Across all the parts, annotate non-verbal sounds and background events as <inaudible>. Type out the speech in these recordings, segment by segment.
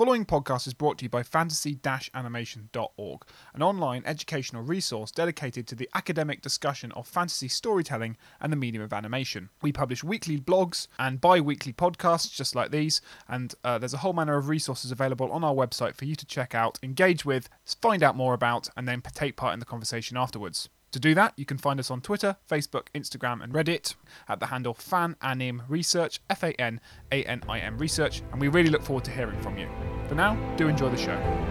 following podcast is brought to you by fantasy animation.org, an online educational resource dedicated to the academic discussion of fantasy storytelling and the medium of animation. We publish weekly blogs and bi weekly podcasts just like these, and uh, there's a whole manner of resources available on our website for you to check out, engage with, find out more about, and then take part in the conversation afterwards. To do that, you can find us on Twitter, Facebook, Instagram, and Reddit at the handle FanAnim Research, F A N A N I M Research, and we really look forward to hearing from you. For now, do enjoy the show.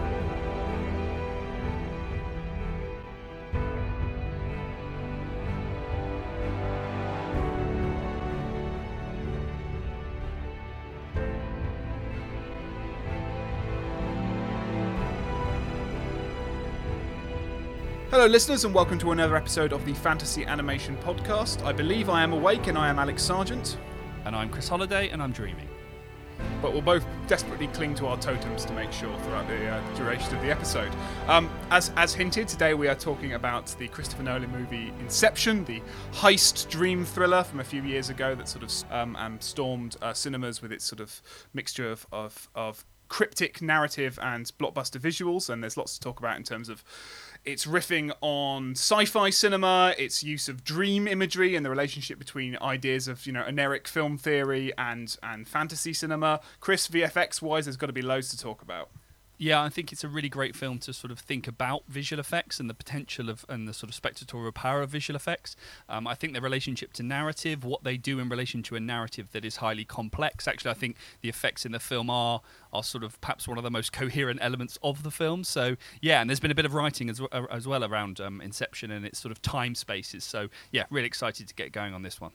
Hello, listeners, and welcome to another episode of the Fantasy Animation Podcast. I believe I am awake, and I am Alex Sargent. And I'm Chris Holiday, and I'm dreaming. But we'll both desperately cling to our totems to make sure throughout the uh, duration of the episode. Um, as, as hinted, today we are talking about the Christopher Nolan movie Inception, the heist dream thriller from a few years ago that sort of um, um, stormed uh, cinemas with its sort of mixture of, of, of cryptic narrative and blockbuster visuals. And there's lots to talk about in terms of it's riffing on sci-fi cinema, its use of dream imagery and the relationship between ideas of you know oneiric film theory and and fantasy cinema. Chris, VFX wise, there's got to be loads to talk about. Yeah, I think it's a really great film to sort of think about visual effects and the potential of and the sort of spectatorial power of visual effects. Um, I think the relationship to narrative, what they do in relation to a narrative that is highly complex. Actually, I think the effects in the film are are sort of perhaps one of the most coherent elements of the film. So yeah, and there's been a bit of writing as, as well around um, Inception and its sort of time spaces. So yeah, really excited to get going on this one.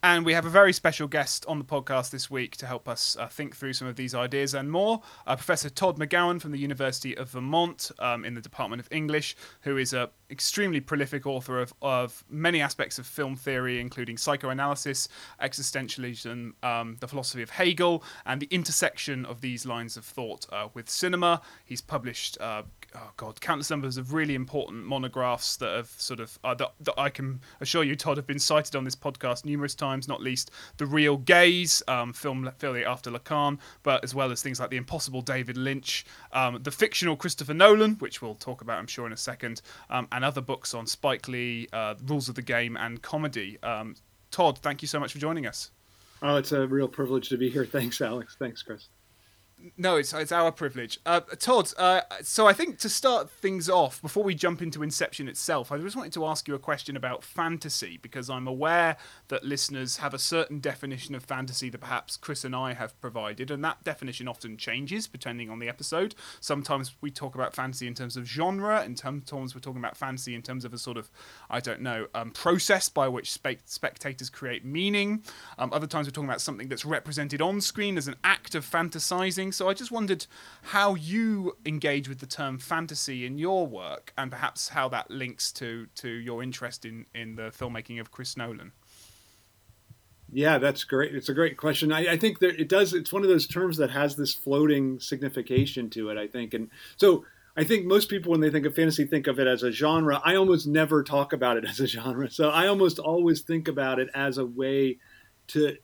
And we have a very special guest on the podcast this week to help us uh, think through some of these ideas and more. Uh, Professor Todd McGowan from the University of Vermont um, in the Department of English, who is an extremely prolific author of, of many aspects of film theory, including psychoanalysis, existentialism, um, the philosophy of Hegel, and the intersection of these lines of thought uh, with cinema. He's published uh, oh god, countless numbers of really important monographs that have sort of uh, that, that I can assure you, Todd, have been cited on this podcast numerous times. Not least the Real Gaze, um, film theory after Lacan, but as well as things like the Impossible David Lynch, um, the fictional Christopher Nolan, which we'll talk about, I'm sure, in a second, um, and other books on Spike Lee, uh, Rules of the Game, and comedy. Um, Todd, thank you so much for joining us. Oh, it's a real privilege to be here. Thanks, Alex. Thanks, Chris. No, it's it's our privilege. Uh, Todd, uh, so I think to start things off, before we jump into Inception itself, I just wanted to ask you a question about fantasy because I'm aware that listeners have a certain definition of fantasy that perhaps Chris and I have provided, and that definition often changes depending on the episode. Sometimes we talk about fantasy in terms of genre, and sometimes we're talking about fantasy in terms of a sort of, I don't know, um, process by which spe- spectators create meaning. Um, other times we're talking about something that's represented on screen as an act of fantasizing so I just wondered how you engage with the term fantasy in your work, and perhaps how that links to to your interest in in the filmmaking of Chris Nolan. Yeah, that's great. It's a great question. I, I think that it does. It's one of those terms that has this floating signification to it. I think, and so I think most people, when they think of fantasy, think of it as a genre. I almost never talk about it <laughs> as a genre. So I almost always think about it as a way to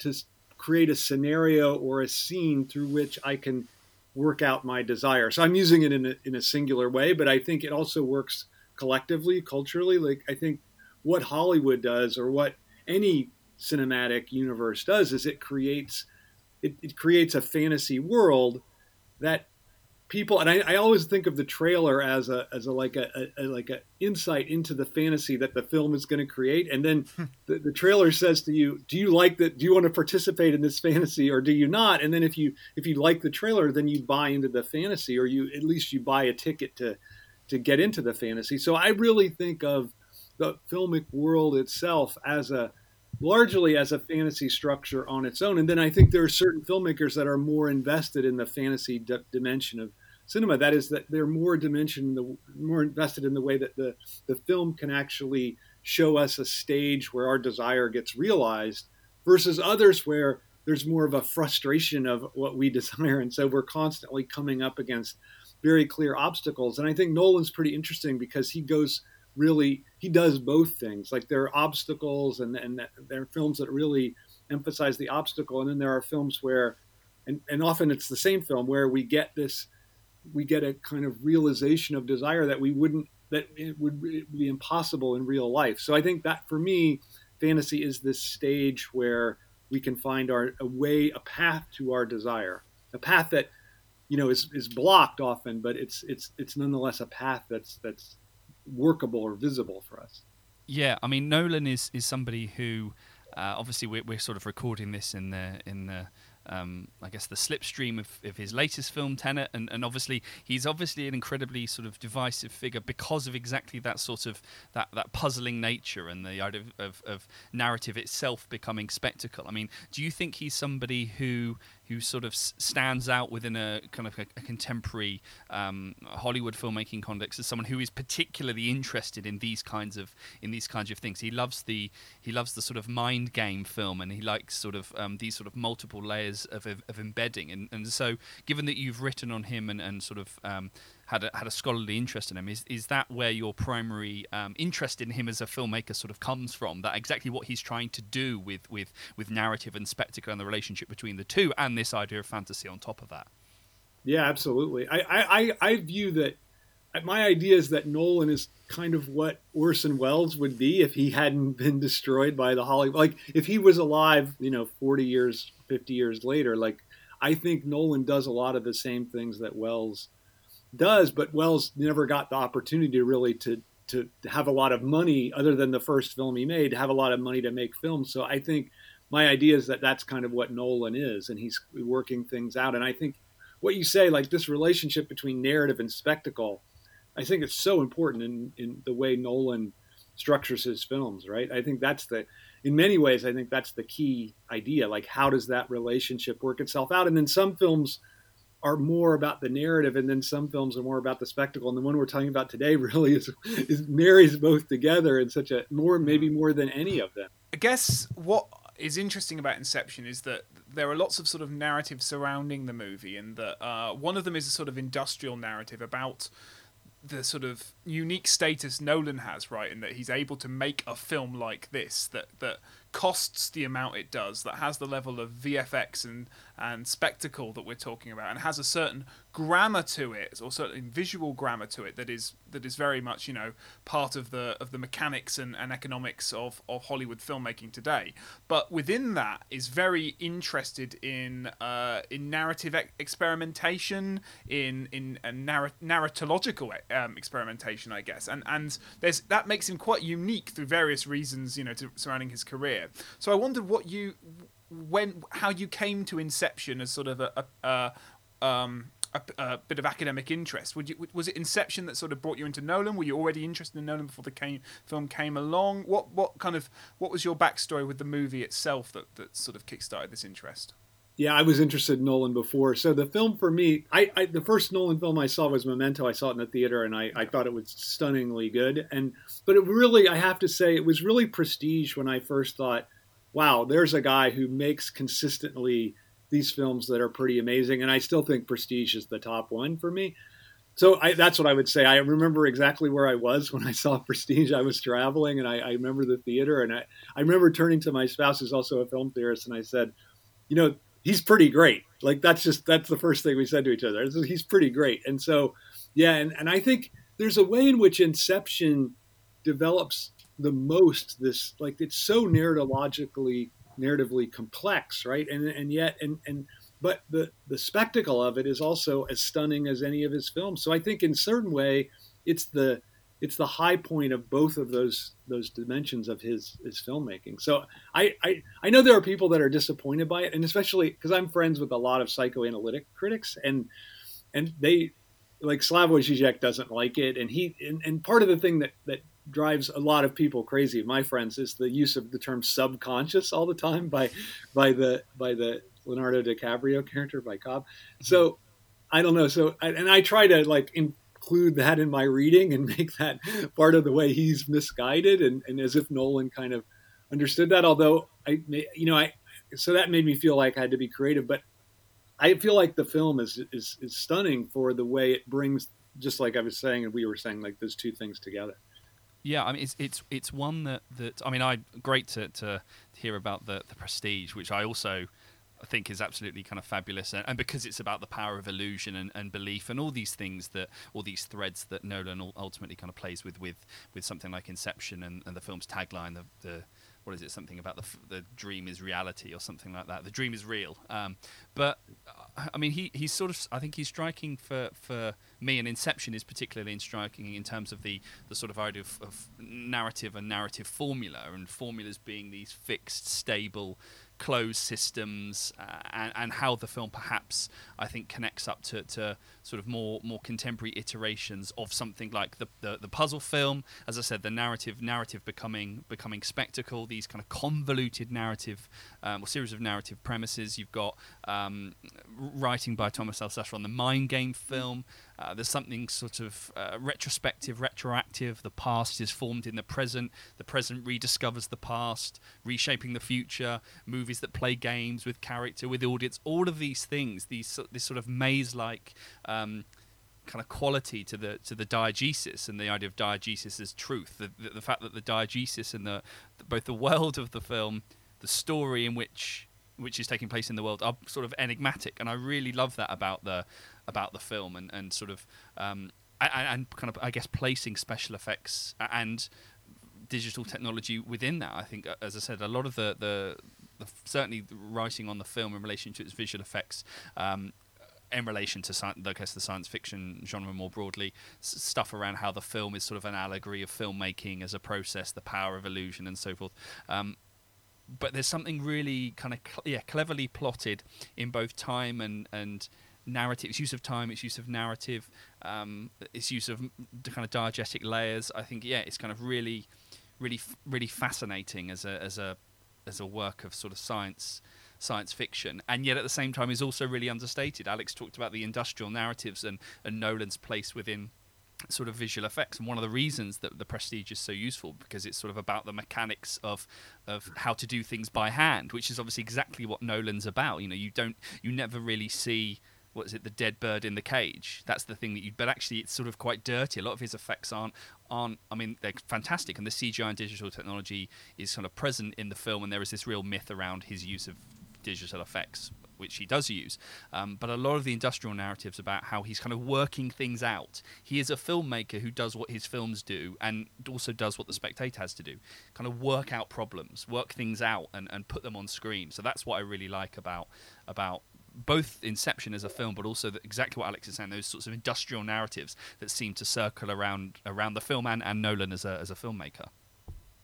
to create a scenario or a scene through which I can work out my desire. So I'm using it in a, in a singular way, but I think it also works collectively, culturally. Like I think what Hollywood does or what any cinematic universe does is it creates it, it creates a fantasy world that people and I, I, always think of the trailer as a as a like a, a, like a insight into the fantasy that the film is going to create and then hmm. the, the, trailer says to you do you like that do you want to participate in this fantasy or do you not and then if you if you like the trailer then you buy into the fantasy or you at least you buy a ticket to to get into the fantasy so i really think of the filmic world itself as a largely as a fantasy structure on its own. And then I think there are certain filmmakers that are more invested in the fantasy d- dimension of cinema. That is that they're more dimension, the more invested in the way that the the film can actually show us a stage where our desire gets realized, versus others where there's more of a frustration of what we <laughs> desire, and so we're constantly coming up against very clear obstacles. And I think Nolan's pretty interesting because he goes really he does both things. Like there are obstacles, and and there are films that really emphasize the obstacle, and then there are films where and and often it's the same film where we get this we get a kind of realization of desire that we wouldn't that it would be impossible in real life. So I think that for me, fantasy is this stage where we can find our a way, a path to our desire, a path that you know is, is blocked often, but it's it's it's nonetheless a path that's that's workable or visible for us. Yeah, I mean Nolan is is somebody who uh, obviously we're, we're sort of recording this in the in the um, I guess the slipstream of, of his latest film Tenet, and, and obviously he's obviously an incredibly sort of divisive figure because of exactly that sort of that, that puzzling nature and the idea of, of, of narrative itself becoming spectacle. I mean, do you think he's somebody who who sort of stands out within a kind of a, a contemporary um, Hollywood filmmaking context as someone who is particularly interested in these kinds of in these kinds of things. He loves the he loves the sort of mind game film, and he likes sort of um, these sort of multiple layers of, of, of, embedding. And, and so, given that you've written on him and, and sort of um, had a, had a scholarly interest in him. Is is that where your primary um, interest in him as a filmmaker sort of comes from? That exactly what he's trying to do with with with narrative and spectacle and the relationship between the two, and this idea of fantasy on top of that. Yeah, absolutely. I I, I view that my idea is that Nolan is kind of what Orson Welles would be if he hadn't <laughs> been destroyed by the Hollywood. Like if he was alive, you know, forty years, fifty years later, like I think Nolan does a lot of the same things that Welles does, but Welles never got the opportunity really to to have a lot of money other than the first film he made, have a lot of money to make films. So I think my idea is that that's kind of what Nolan is, and he's working things out. And I think what you say, like this relationship between narrative and spectacle, I think it's so important in in the way Nolan structures his films. Right? I think that's the in many ways, I think that's the key idea. Like, how does that relationship work itself out? And then some films are more about the narrative, and then some films are more about the spectacle. And the one we're talking about today <laughs> really is, is marries both together in such a more, maybe more than any of them. I guess what is interesting about Inception is that there are lots of sort of narratives surrounding the movie, and that uh, one of them is a sort of industrial narrative about the sort of unique status Nolan has, right, in that he's able to make a film like this that that costs the amount it does, that has the level of VFX and, and spectacle that we're talking about, and has a certain grammar to it, or certain visual grammar to it that is that is very much you know part of the of the mechanics and, and economics of, of Hollywood filmmaking today. But within that is very interested in uh, in narrative experimentation, in in a narr- narratological um, experimentation, I guess, and and there's that makes him quite unique through various reasons, you know, to, surrounding his career. So I wondered what you when how you came to Inception as sort of a, a, a um, a, a, bit of academic interest. You, was it Inception that sort of brought you into Nolan? Were you already interested in Nolan before the came, film came along? What what kind of what was your backstory with the movie itself that, that sort of kickstarted this interest? Yeah, I was interested in Nolan before. So the film for me, I, I the first Nolan film I saw was Memento. I saw it in the theater, and I, I thought it was stunningly good. And but it really, I have to say, it was really prestige when I first thought, wow, there's a guy who makes consistently these films that are pretty amazing. And I still think Prestige is the top one for me. So I, that's what I would say. I remember exactly where I was when I saw <laughs> Prestige. I was traveling, and I, I remember the theater, and I, I remember turning to my spouse, who's also a film theorist, and I said, you know, he's pretty great. Like that's just that's the first thing we said to each other. He's pretty great. And so, yeah, and, and I think there's a way in which Inception develops the most. This like it's so narratologically narratively complex, right? And and yet and and but the the spectacle of it is also as stunning as any of his films. So I think in certain way, it's the it's the high point of both of those those dimensions of his his filmmaking. So I I, I know there are people that are disappointed by it, and especially because I'm friends with a lot of psychoanalytic critics, and and they like Slavoj Žižek doesn't like it, and he and, and part of the thing that that drives a lot of people crazy. My friends is the use of the term subconscious all the time by by the by the Leonardo DiCaprio character by Cobb. Mm-hmm. So I don't know. So and I try to like include that in my reading and <laughs> make that part of the way he's misguided and, and as if Nolan kind of understood that. Although I you know I so that made me feel like I had to be creative, but I feel like the film is is, is stunning for the way it brings just like I was saying and we were saying like those two things together. Yeah, I mean it's it's it's one that, that I mean I great to, to hear about the the prestige, which I also I think is absolutely kind of fabulous, and, and because it's about the power of illusion and, and, belief, and all these things that, all these threads that Nolan ultimately kind of plays with, with, with something like Inception and, and the film's tagline, the, the what is it? Something about the the dream is reality or something like that. The dream is real. Um, but uh, I mean, he he's sort of. I think he's striking for for me, and Inception is particularly striking in terms of the the sort of idea of, of narrative and narrative formula, and formulas being these fixed, stable closed systems uh, and, and, how the film perhaps I think connects up to, to sort of more more contemporary iterations of something like the, the, the puzzle film as I said the narrative narrative becoming becoming spectacle these kind of convoluted narrative um, or series of narrative premises you've got um, writing by Thomas L. On the mind game film uh, there's something sort of uh, retrospective, retroactive. The past is formed in the present. The present rediscovers the past, reshaping the future. Movies that play games with character, with audience. All of these things, these this sort of maze-like. Um, kind of quality to the to the diegesis and the idea of diegesis as truth the, the, the fact that the diegesis and the, the both the world of the film the story in which which is taking place in the world are sort of enigmatic and I really love that about the about the film and, and sort of um, and, and, kind of I guess placing special effects and digital technology within that. I think, as I said, a lot of the the, the certainly the writing on the film in relation to its visual effects. Um, in relation to science, I guess the science fiction genre more broadly, s- stuff around how the film is sort of an allegory of filmmaking as a process, the power of illusion, and so forth. Um, but there's something really kind of cl- yeah cleverly plotted in both time and and narrative, its use of time, its use of narrative, um, its use of kind of diegetic layers. I think yeah, it's kind of really, really, really fascinating as a as a as a work of sort of science science fiction, and yet at the same time is also really understated. Alex talked about the industrial narratives and and Nolan's place within sort of visual effects. And one of the reasons that the prestige is so useful because it's sort of about the mechanics of of how to do things by hand which is obviously exactly what Nolan's about. You know you don't you never really see what is it the dead bird in the cage. That's the thing that you but actually it's sort of quite dirty. A lot of his effects aren't aren't i mean they're fantastic. And the cgi and digital technology is kind of present in the film and there is this real myth around his use of digital effects which he does use. Um, but a lot of the industrial narratives about how he's kind of working things out. He is a filmmaker who does what his films do and also does what the spectator has to do. Kind of work out problems work things out and, and put them on screen. So that's what i really like about about both Inception as a film, but also the, exactly what Alex is saying, those sorts of industrial narratives that seem to circle around around the film and, and Nolan as a as a filmmaker.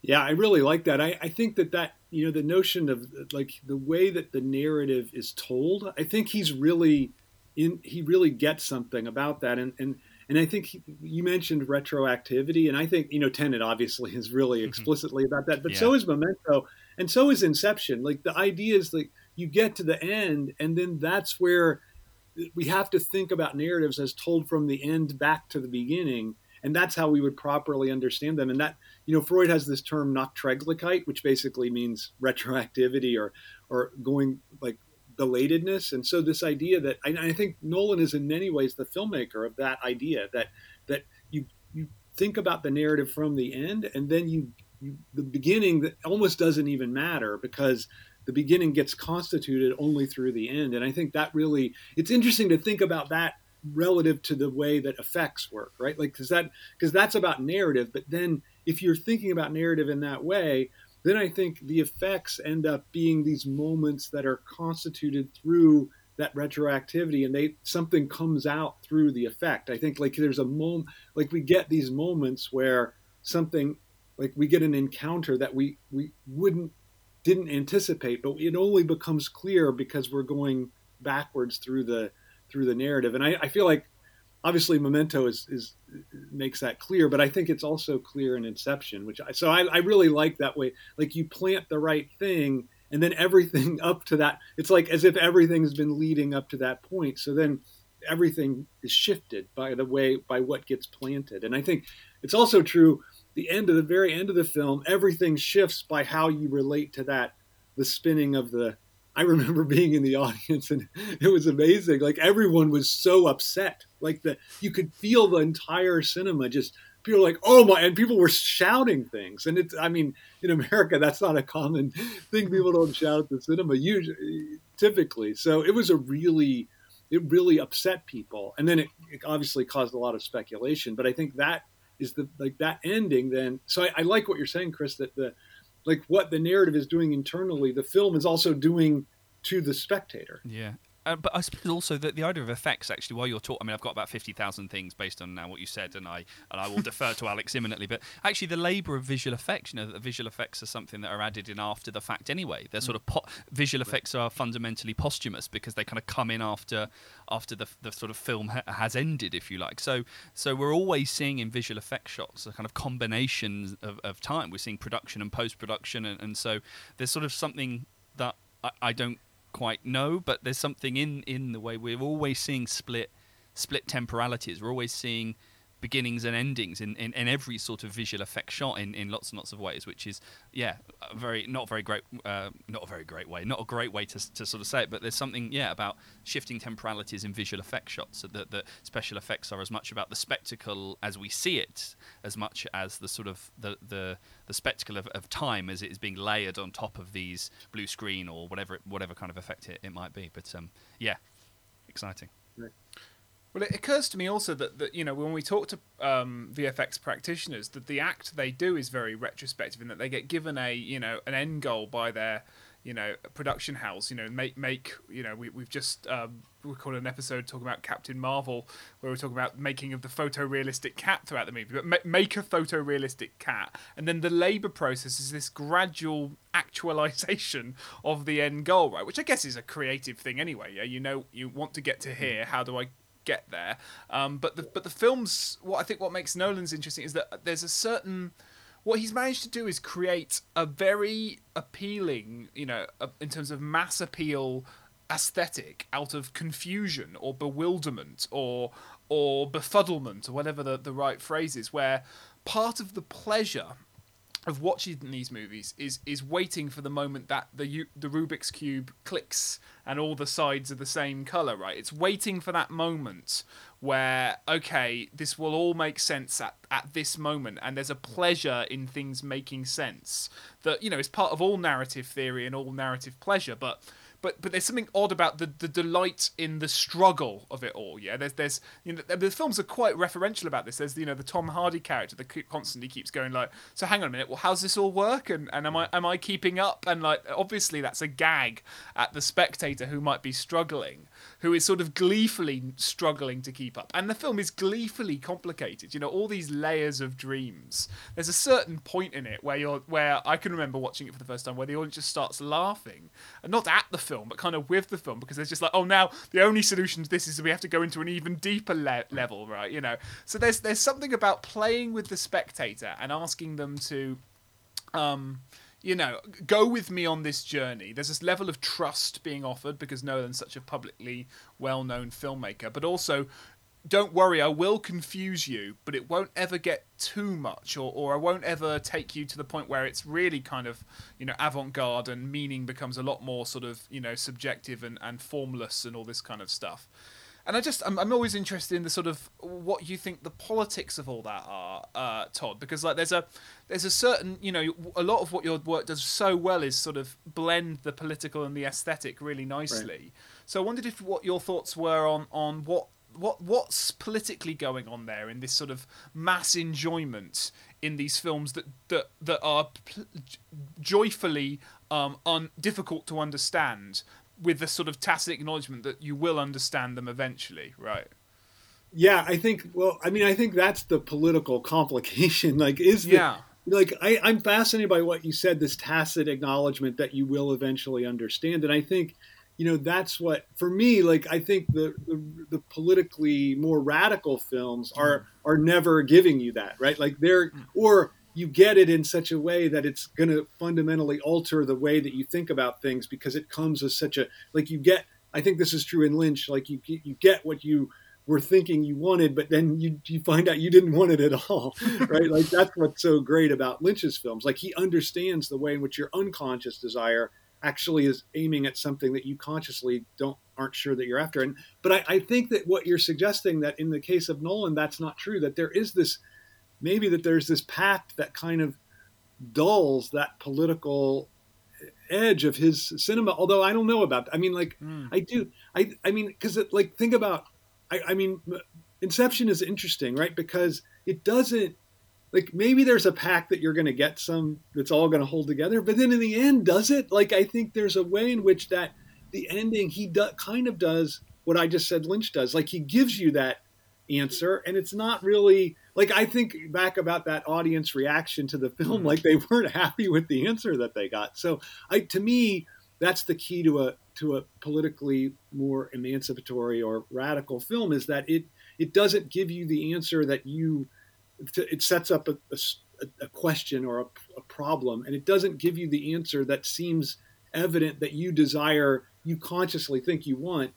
Yeah, I really like that. I, I think that that you know the notion of like the way that the narrative is told. I think he's really in. He really gets something about that, and and and I think he, you mentioned retroactivity, and I think you know Tenet obviously is really mm-hmm. explicitly mm-hmm. about that, but yeah. so is Memento, and so is Inception. Like the idea is like you get to the end, and then that's where we have to think about narratives as told from the end back to the beginning. And that's how we would properly understand them. And that, you know, Freud has this term Nachträglichkeit, which basically means retroactivity or, or going like belatedness. And so this idea that I, I think Nolan is in many ways the filmmaker of that idea that that you you think about the narrative from the end and then you, you the beginning that almost doesn't even matter because the beginning gets constituted only through the end. And I think that really, it's interesting to think about that relative to the way that effects work, right? Like, because that, because that's about narrative. But then if you're thinking about narrative in that way, then I think the effects end up being these moments that are constituted through that retroactivity and they something comes out through the effect. I think like there's a moment like we get these moments where something like we get an encounter that we we wouldn't didn't anticipate, but it only becomes clear because we're going backwards through the through the narrative. And I, I feel like obviously Memento is, is makes that clear, but I think it's also clear in Inception, which I, so I, I really like that way. Like you plant the right thing, and then everything <laughs> up to that, it's like as if everything's been leading up to that point. So then everything is shifted by the way by what gets planted. And I think it's also true the end of the very end of the film, everything shifts by how you relate to that, the spinning of the. I remember <laughs> being in the audience and it was amazing. Like everyone was so upset. Like the you could feel the entire cinema just people like, "Oh my!" and people were shouting things. And it's, I mean, in America, that's not a common <laughs> thing. People don't shout at the cinema usually, typically. So it was a really, it really upset people, and then it, it obviously caused a lot of speculation. But I think that is the like that ending. Then, so I, I like what you're saying, Chris. That the like what the narrative is doing internally, the film is also doing to the spectator. Yeah, uh, but I suppose also that the idea of effects, actually, while you're talking, I mean, I've got about fifty thousand things based on now what you said, and I and I will defer to Alex imminently. But actually, the labour of visual effects, you know, that visual effects are something that are added in after the fact anyway. They're sort of po- visual effects are fundamentally posthumous because they kind of come in after after the the sort of film ha- has ended, if you like. So so we're always seeing in visual effects shots a kind of combination of, of time. We're seeing production and post production, and, and so there's sort of something that I, I don't quite know, but there's something in in the way we're always seeing split split temporalities. We're always seeing beginnings and endings in, in, in every sort of visual effect shot in, in lots and lots of ways, which is yeah, very not very great uh, not a very great way, not a great way to, to sort of say it, but there's something yeah about shifting temporalities in visual effect shots. So that the special effects are as much about the spectacle as we see it, as much as the sort of the the, the spectacle of, of time as it is being layered on top of these blue screen or whatever whatever kind of effect it, it might be. But um, yeah, exciting. Well, it occurs to me also that, that you know when we talk to um, VFX practitioners, that the act they do is very retrospective in that they get given a you know an end goal by their you know production house. You know make make you know we we've just um, recorded an episode talking about Captain Marvel where we're talking about making of the photorealistic cat throughout the movie, but ma- make a photorealistic cat, and then the labour process is this gradual actualization of the end goal, right? Which I guess is a creative thing anyway. Yeah, you know you want to get to here. How do I get there. Um, but the but the films, what I think what makes Nolan's interesting is that there's a certain what he's managed to do is create a very appealing, you know, in terms of mass appeal aesthetic out of confusion or bewilderment or or befuddlement or whatever the, the right phrase is, where part of the pleasure of watching these movies is is waiting for the moment that the the Rubik's cube clicks and all the sides are the same color, right? It's waiting for that moment where okay, this will all make sense at at this moment, and there's a pleasure in things making sense that you know is part of all narrative theory and all narrative pleasure, but but but there's something odd about the, the delight in the struggle of it all. Yeah, there's there's you know the films are quite referential about this. There's you know the Tom Hardy character that constantly keeps going like, so hang on a minute, well how's this all work? And and am I am I keeping up? And like obviously that's a gag at the spectator who might be struggling who is sort of gleefully struggling to keep up. And the film is gleefully complicated. You know, all these layers of dreams. There's a certain point in it where you're where I can remember watching it for the first time where the audience just starts laughing. And not at the film, but kind of with the film because there's just like, oh now the only solution to this is we have to go into an even deeper le- level, right? You know. So there's there's something about playing with the spectator and asking them to um you know, go with me on this journey. There's this level of trust being offered because Nolan's such a publicly well known filmmaker, but also don't worry, I will confuse you, but it won't ever get too much, or, or I won't ever take you to the point where it's really kind of, you know, avant garde and meaning becomes a lot more sort of, you know, subjective and, and formless and all this kind of stuff and I just I'm, I'm always interested in the sort of what you think the politics of all that are, uh, Todd, because like there's a there's a certain you know a lot of what your work does so well is sort of blend the political and the aesthetic really nicely. Right. So I wondered if what your thoughts were on on what what what's politically going on there in this sort of mass enjoyment in these films that that that are pl- joyfully um, un- difficult to understand, with the sort of tacit acknowledgement that you will understand them eventually, right? Yeah, I think. Well, I mean, I think that's the political complication. <laughs> Like, is the, yeah. Like, I, I'm fascinated by what you said. This tacit acknowledgement that you will eventually understand, and I think, you know, that's what for me. Like, I think the the, the politically more radical films are mm. are never giving you that, right? Like, they're mm. or you get it in such a way that it's going to fundamentally alter the way that you think about things because it comes as such a like you get i think this is true in lynch like you you get what you were thinking you wanted but then you you find out you didn't want it at all <laughs> right? Like that's what's so great about lynch's films. Like he understands the way in which your unconscious desire actually is aiming at something that you consciously don't aren't sure that you're after. And but I, I think that what you're suggesting that in the case of nolan that's not true that there is this maybe that there's this pact that kind of dulls that political edge of his cinema. Although I don't know about. That. I mean, like mm. I do. I I mean, because like think about. I, I mean, Inception is interesting, right? Because it doesn't like maybe there's a pack that you're going to get some that's all going to hold together but then in the end does it like i think there's a way in which that the ending he do, kind of does what i just said lynch does like he gives you that answer and it's not really like i think back about that audience reaction to the film mm-hmm. like they weren't <laughs> happy with the answer that they got so i to me that's the key to a to a politically more emancipatory or radical film is that it it doesn't give you the answer that you it sets up a, a, a question or a, a problem and it doesn't give you the answer that seems evident that you desire you consciously think you want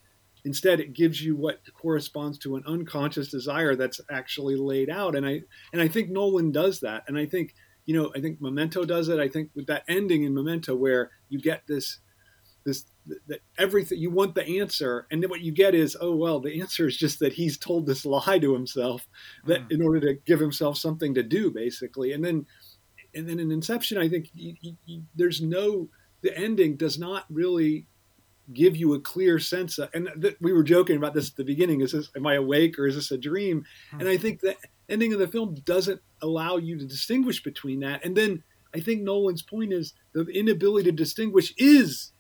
Instead, it gives you what corresponds to an unconscious desire that's actually laid out. And I and I think Nolan does that. And I think you know I think Memento does it. I think with that ending in Memento where you get this this that everything you want the answer and then what you get is oh well the answer is just that he's told this lie to himself that mm. in order to give himself something to do basically and then and then in inception i think you, you, there's no the ending does not really give you a clear sense of, and th- we were joking about this at the beginning is this am i awake or is this a dream? And i think the ending of the film doesn't allow you to distinguish between that. And then i think nolan's point is the inability to distinguish is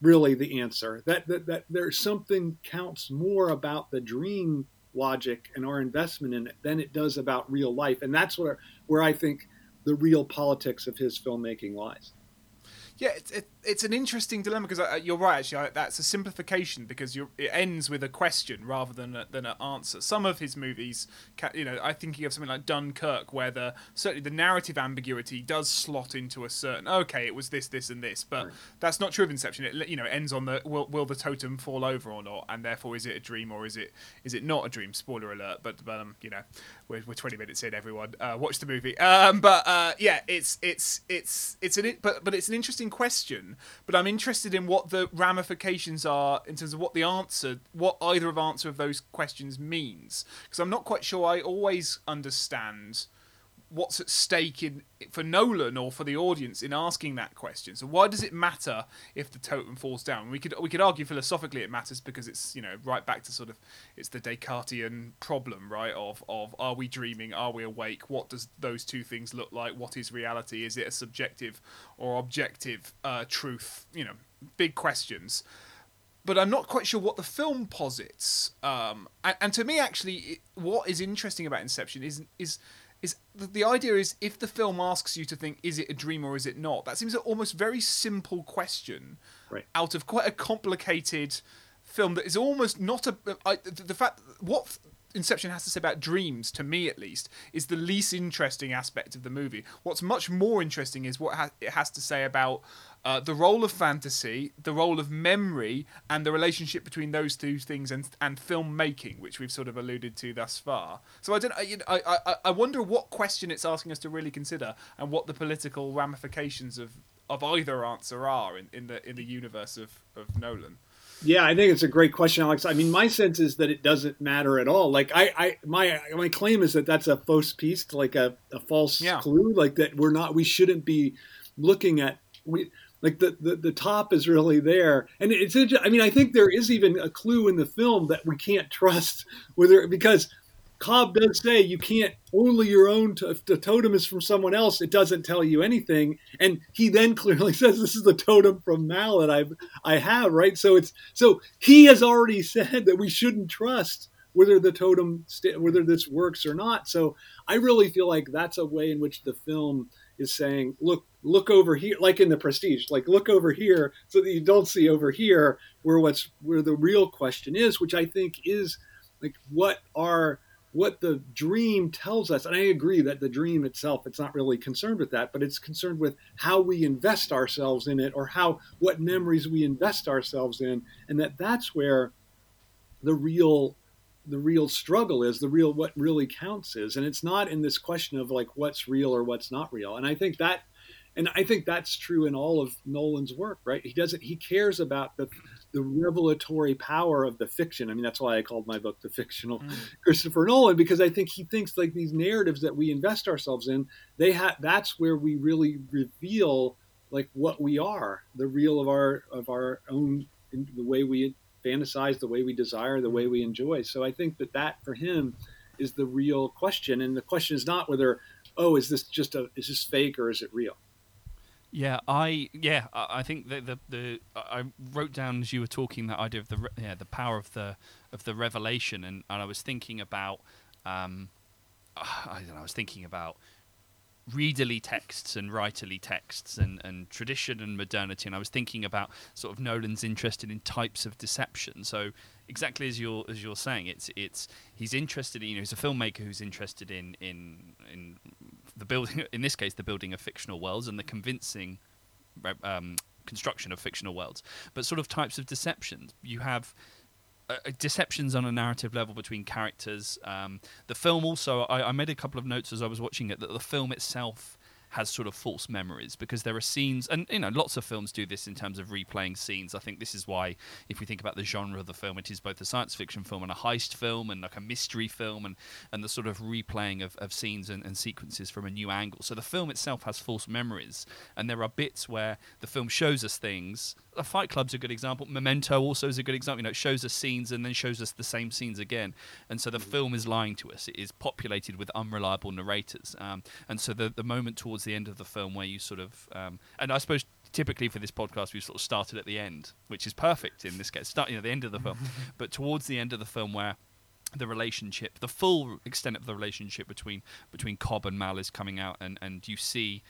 really the answer. That that, that there's something counts more about the dream logic and our investment in it than it does about real life. And that's where where i think the real politics of his filmmaking lies yeah, it's it, it's an interesting dilemma because uh, you're right. Actually, that's a simplification because it ends with a question rather than a, than an answer. Some of his movies, you know, I think you have something like Dunkirk, where the certainly the narrative ambiguity does slot into a certain okay, it was this, this, and this, but right. that's not true of Inception. It you know ends on the will, will the totem fall over or not, and therefore is it a dream or is it is it not a dream? Spoiler alert, but but um you know we're, we're 20 minutes in. Everyone, uh, watch the movie. Um, but uh, yeah, it's it's it's it's an but but it's an interesting question but I'm interested in what the ramifications are in terms of what the answer, what either of answer of those questions means, because I'm not quite sure I always understand what's at stake in for Nolan or for the audience in asking that question. So why does it matter if the totem falls down? We could we could argue philosophically it matters because it's you know right back to sort of it's the Descartesian problem right of of are we dreaming are we awake what does those two things look like what is reality is it a subjective or objective uh, truth you know big questions but I'm not quite sure what the film posits. Um, and, and, to me, actually, it, what is interesting about Inception is is is the idea is if the film asks you to think is it a dream or is it not that seems an almost very simple question right. out of quite a complicated film that is almost not a I, the, the fact what Inception has to say about dreams, to me at least, is the least interesting aspect of the movie. What's much more interesting is what ha- it has to say about uh, the role of fantasy, the role of memory, and the relationship between those two things, and and filmmaking, which we've sort of alluded to thus far. So I don't, I, I, I wonder what question it's asking us to really consider, and what the political ramifications of, of either answer are in, in the in the universe of, of Nolan. Yeah, I think it's a great question, Alex. I mean, my sense is that it doesn't matter at all. Like, I, I my my claim is that that's a fausse piste, like a, a false yeah. clue, like that we're not, we shouldn't be looking at we like the, the, the top is really there. And it's i mean i think there is even a clue in the film that we can't trust whether because cobb does say you can't only your own if the totem is from someone else. It doesn't tell you anything. And he then clearly <laughs> says this is the totem from mal that i i have right? So it's so he has already <laughs> said that we shouldn't trust whether the totem whether this works or not. So i really feel like that's a way in which the film is saying, look, look over here, like in the Prestige, like look over here, so that you don't see over here where what's where the real question is, which I think is like what are what the dream tells us. And I agree that the dream itself, it's not really concerned with that, but it's concerned with how we invest ourselves in it, or how what memories we invest ourselves in, and that that's where the real the real struggle is the real what really counts is and it's not in this question of like what's real or what's not real and i think that and i think that's true in all of nolan's work right he doesn't he cares about the the revelatory power of the fiction. I mean, that's why I called my book "The Fictional mm. Christopher Nolan" because I think he thinks like these narratives that we invest ourselves in, they have that's where we really reveal like what we are, the real of our of our own, the way we fantasize, the way we desire, the way we enjoy. So I think that that for him is the real question, and the question is not whether oh is this just a is this fake or is it real? Yeah, I yeah, I think the, the the I wrote down as you were talking that idea of the yeah the power of the of the revelation, and, and I was thinking about um, <sighs> I don't know, I was thinking about readerly texts and writerly texts and, and tradition and modernity and I was thinking about sort of Nolan's interested in types of deception so exactly as you're as you're saying it's it's he's interested in you know he's a filmmaker who's interested in in in the building, <laughs> in this case, the building of fictional worlds and the convincing um, construction of fictional worlds. But sort of types of deceptions. You have deceptions on a narrative level between characters. Um, the film also, I, I, made a couple of notes as I was watching it that the film itself has sort of false memories because there are scenes, and you know, lots of films do this in terms of replaying scenes. I think this is why, if we think about the genre of the film, it is both a science fiction film and a heist film and like a mystery film and, and the sort of replaying of, of scenes and, and sequences from a new angle. So the film itself has false memories, and there are bits where the film shows us things. Fight Club's a good example. Memento also is a good example. You know, it shows us scenes and then shows us the same scenes again, and so the mm. film is lying to us. It is populated with unreliable narrators, um, and so the the moment towards the end of the film where you sort of, um, and I suppose typically for this podcast we sort of started at the end, which is perfect in this case, starting at the end of the film, <laughs> but towards the end of the film where the relationship, the full extent of the relationship between between Cobb and Mal is coming out, and and you see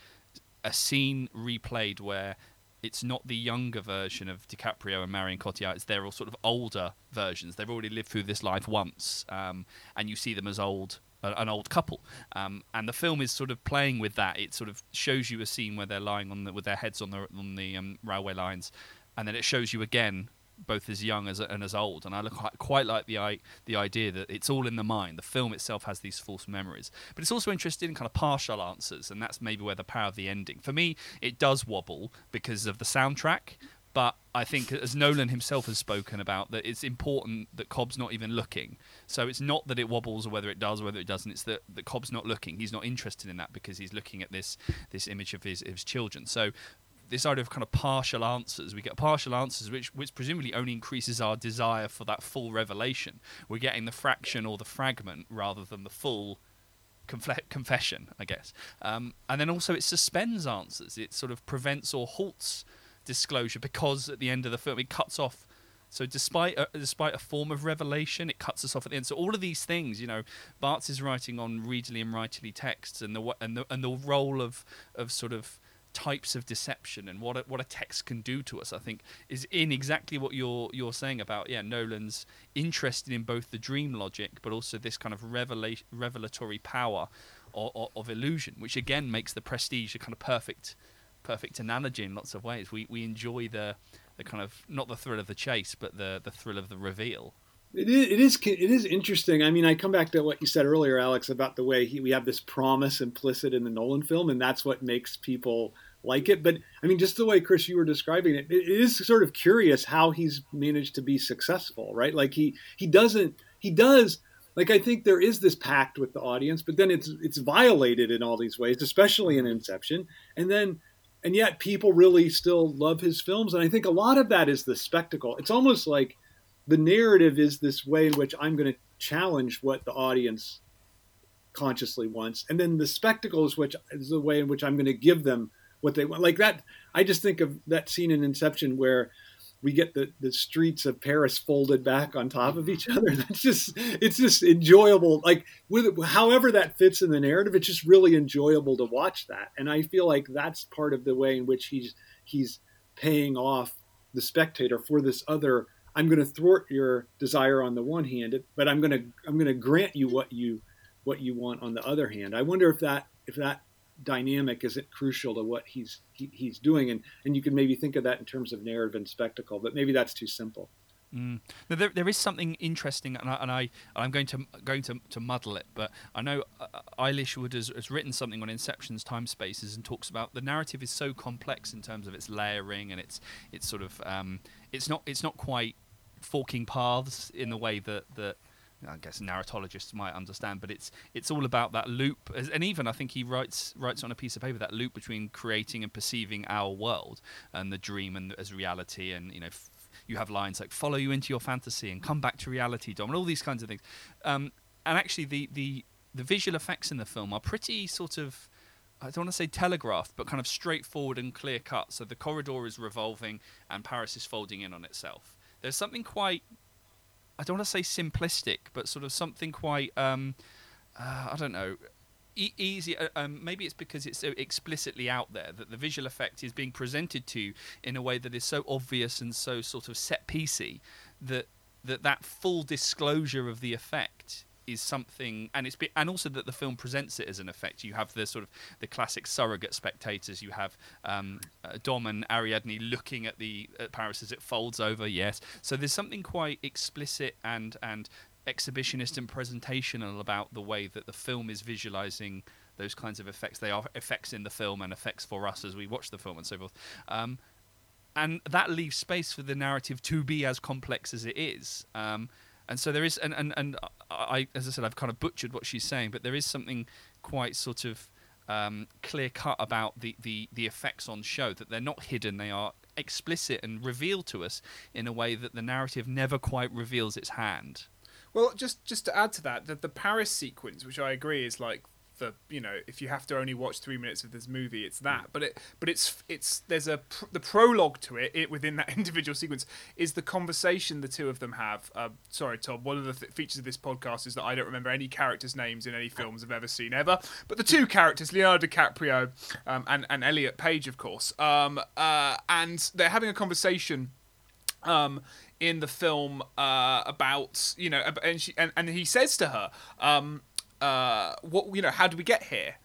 a scene replayed where it's not the younger version of DiCaprio and Marion Cotillard. It's they're all sort of older versions. They've already lived through this life once, um, and you see them as old an old couple. Um, and the film is sort of playing with that. It sort of shows you a scene where they're lying on the, with their heads on the on the um, railway lines, and then it shows you again both as young as and as old. And I look quite, quite like the the idea that it's all in the mind. The film itself has these false memories, but it's also interested in kind of partial answers, and that's maybe where the power of the ending. For me, it does wobble because of the soundtrack. But I think, as Nolan himself has spoken about, that it's important that Cobb's not even looking. So it's not that it wobbles or whether it does or whether it doesn't. It's that, that Cobb's not looking. He's not interested in that because he's looking at this this image of his, his children. So this idea of kind of partial answers. We get partial answers, which which presumably only increases our desire for that full revelation. We're getting the fraction or the fragment rather than the full confession, I guess. Um, and then also it suspends answers. It sort of prevents or halts disclosure because at the end of the film it cuts off. So despite a, despite a form of revelation, it cuts us off at the end. So all of these things, you know, Barthes is writing on readerly and writerly texts, and the and the and the role of of sort of types of deception and what a, what a text can do to us, I think, is in exactly what you're you're saying about yeah Nolan's interested in both the dream logic but also this kind of revela- revelatory power of, of, of illusion, which again makes the Prestige a kind of perfect perfect analogy in lots of ways. We we enjoy the the kind of not the thrill of the chase, but the the thrill of the reveal. It is, it is it is interesting. I mean, I come back to what you said earlier, Alex, about the way he, we have this promise implicit in the Nolan film, and that's what makes people like it. But I mean, just the way Chris you were describing it, it is sort of curious how he's managed to be successful, right? Like he he doesn't he does like I think there is this pact with the audience, but then it's it's violated in all these ways, especially in Inception, and then and yet people really still love his films. And i think a lot of that is the spectacle. It's almost like the narrative is this way in which i'm going to challenge what the audience consciously wants. And then the spectacle is which is the way in which i'm going to give them what they want. Like that i just think of that scene in inception where we get the, the streets of Paris folded back on top of each other. <laughs> That's just it's just enjoyable. Like with however that fits in the narrative, it's just really enjoyable to watch that. And I feel like that's part of the way in which he's he's paying off the spectator for this other. I'm going to thwart your desire on the one hand, but I'm going to I'm going to grant you what you what you want on the other hand. I wonder if that if that dynamic is it crucial to what he's he, he's doing and and you can maybe think of that in terms of narrative and spectacle but maybe that's too simple Mm. Now, there, there is something interesting, and, I, and I I'm going to going to, to muddle it, but I know uh, Aylish Wood has, has written something on Inception's time spaces and talks about the narrative is so complex in terms of its layering and its it's sort of um, it's not it's not quite forking paths in the way that that I guess narratologists might understand, but it's it's all about that loop, and even I think he writes writes on a piece of paper that loop between creating and perceiving our world and the dream and as reality, and you know you have lines like "follow you into your fantasy" and "come back to reality, Dom," and all these kinds of things. Um, and actually, the, the the visual effects in the film are pretty sort of I don't want to say telegraphed, but kind of straightforward and clear cut. So the corridor is revolving and Paris is folding in on itself. There's something quite I don't want to say simplistic, but sort of something quite um, uh, I don't know e- easy. Uh, um, maybe it's because it's so explicitly out there that the visual effect is being presented to you in a way that is so obvious and so sort of set piecey that that that full disclosure of the effect is something and it's be, and also that the film presents it as an effect you have the sort of the classic surrogate spectators you have um, uh, Dom and Ariadne looking at the at Paris as it folds over yes so there's something quite explicit and and exhibitionist and presentational about the way that the film is visualizing those kinds of effects. They are effects in the film and effects for us as we watch the film and so forth. Um, and that leaves space for the narrative to be as complex as it is. Um, and so there is, and, and, and I, as I said, I've kind of butchered what she's saying, but there is something quite sort of um, clear cut about the, the, the effects on show, that they're not hidden, they are explicit and revealed to us in a way that the narrative never quite reveals its hand. Well, just just to add to that, the, the Paris sequence, which I agree is like the you know if you have to only watch three minutes of this movie it's that. But it but it's it's there's a pr- the prologue to it, it within that <laughs> individual sequence is the conversation the two of them have uh, sorry tom one of the th- features of this podcast is that i don't remember any characters names in any films i've ever seen ever but the two characters leonardo dicaprio um, and, and elliot page of course um, uh, and they're having a conversation um, in the film uh, about you know and she and, and he says to her um, uh, what you know how do we get here?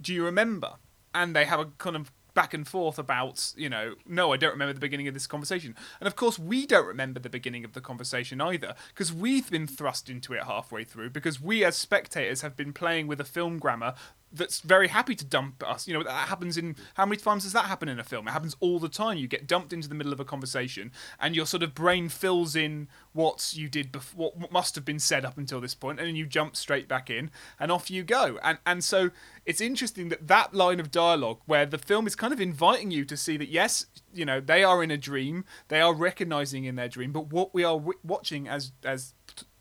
Do you remember? And they have a kind of back and forth about, you know, no, I don't remember the beginning of this conversation. And of course, we don't remember the beginning of the conversation either, because we've been thrust into it halfway through, because we as spectators have been playing with a film grammar that's very happy to dump us. You know, that happens in how many times does that happen in a film? It happens all the time. You get dumped into the middle of a conversation, and your sort of brain fills in what you did before, what must have been said up until this point, and then you jump straight back in, and off you go. And and so it's interesting that that line of dialogue, where the film is kind of inviting you to see that yes, you know, they are in a dream, they are recognizing in their dream, but what we are w- watching as as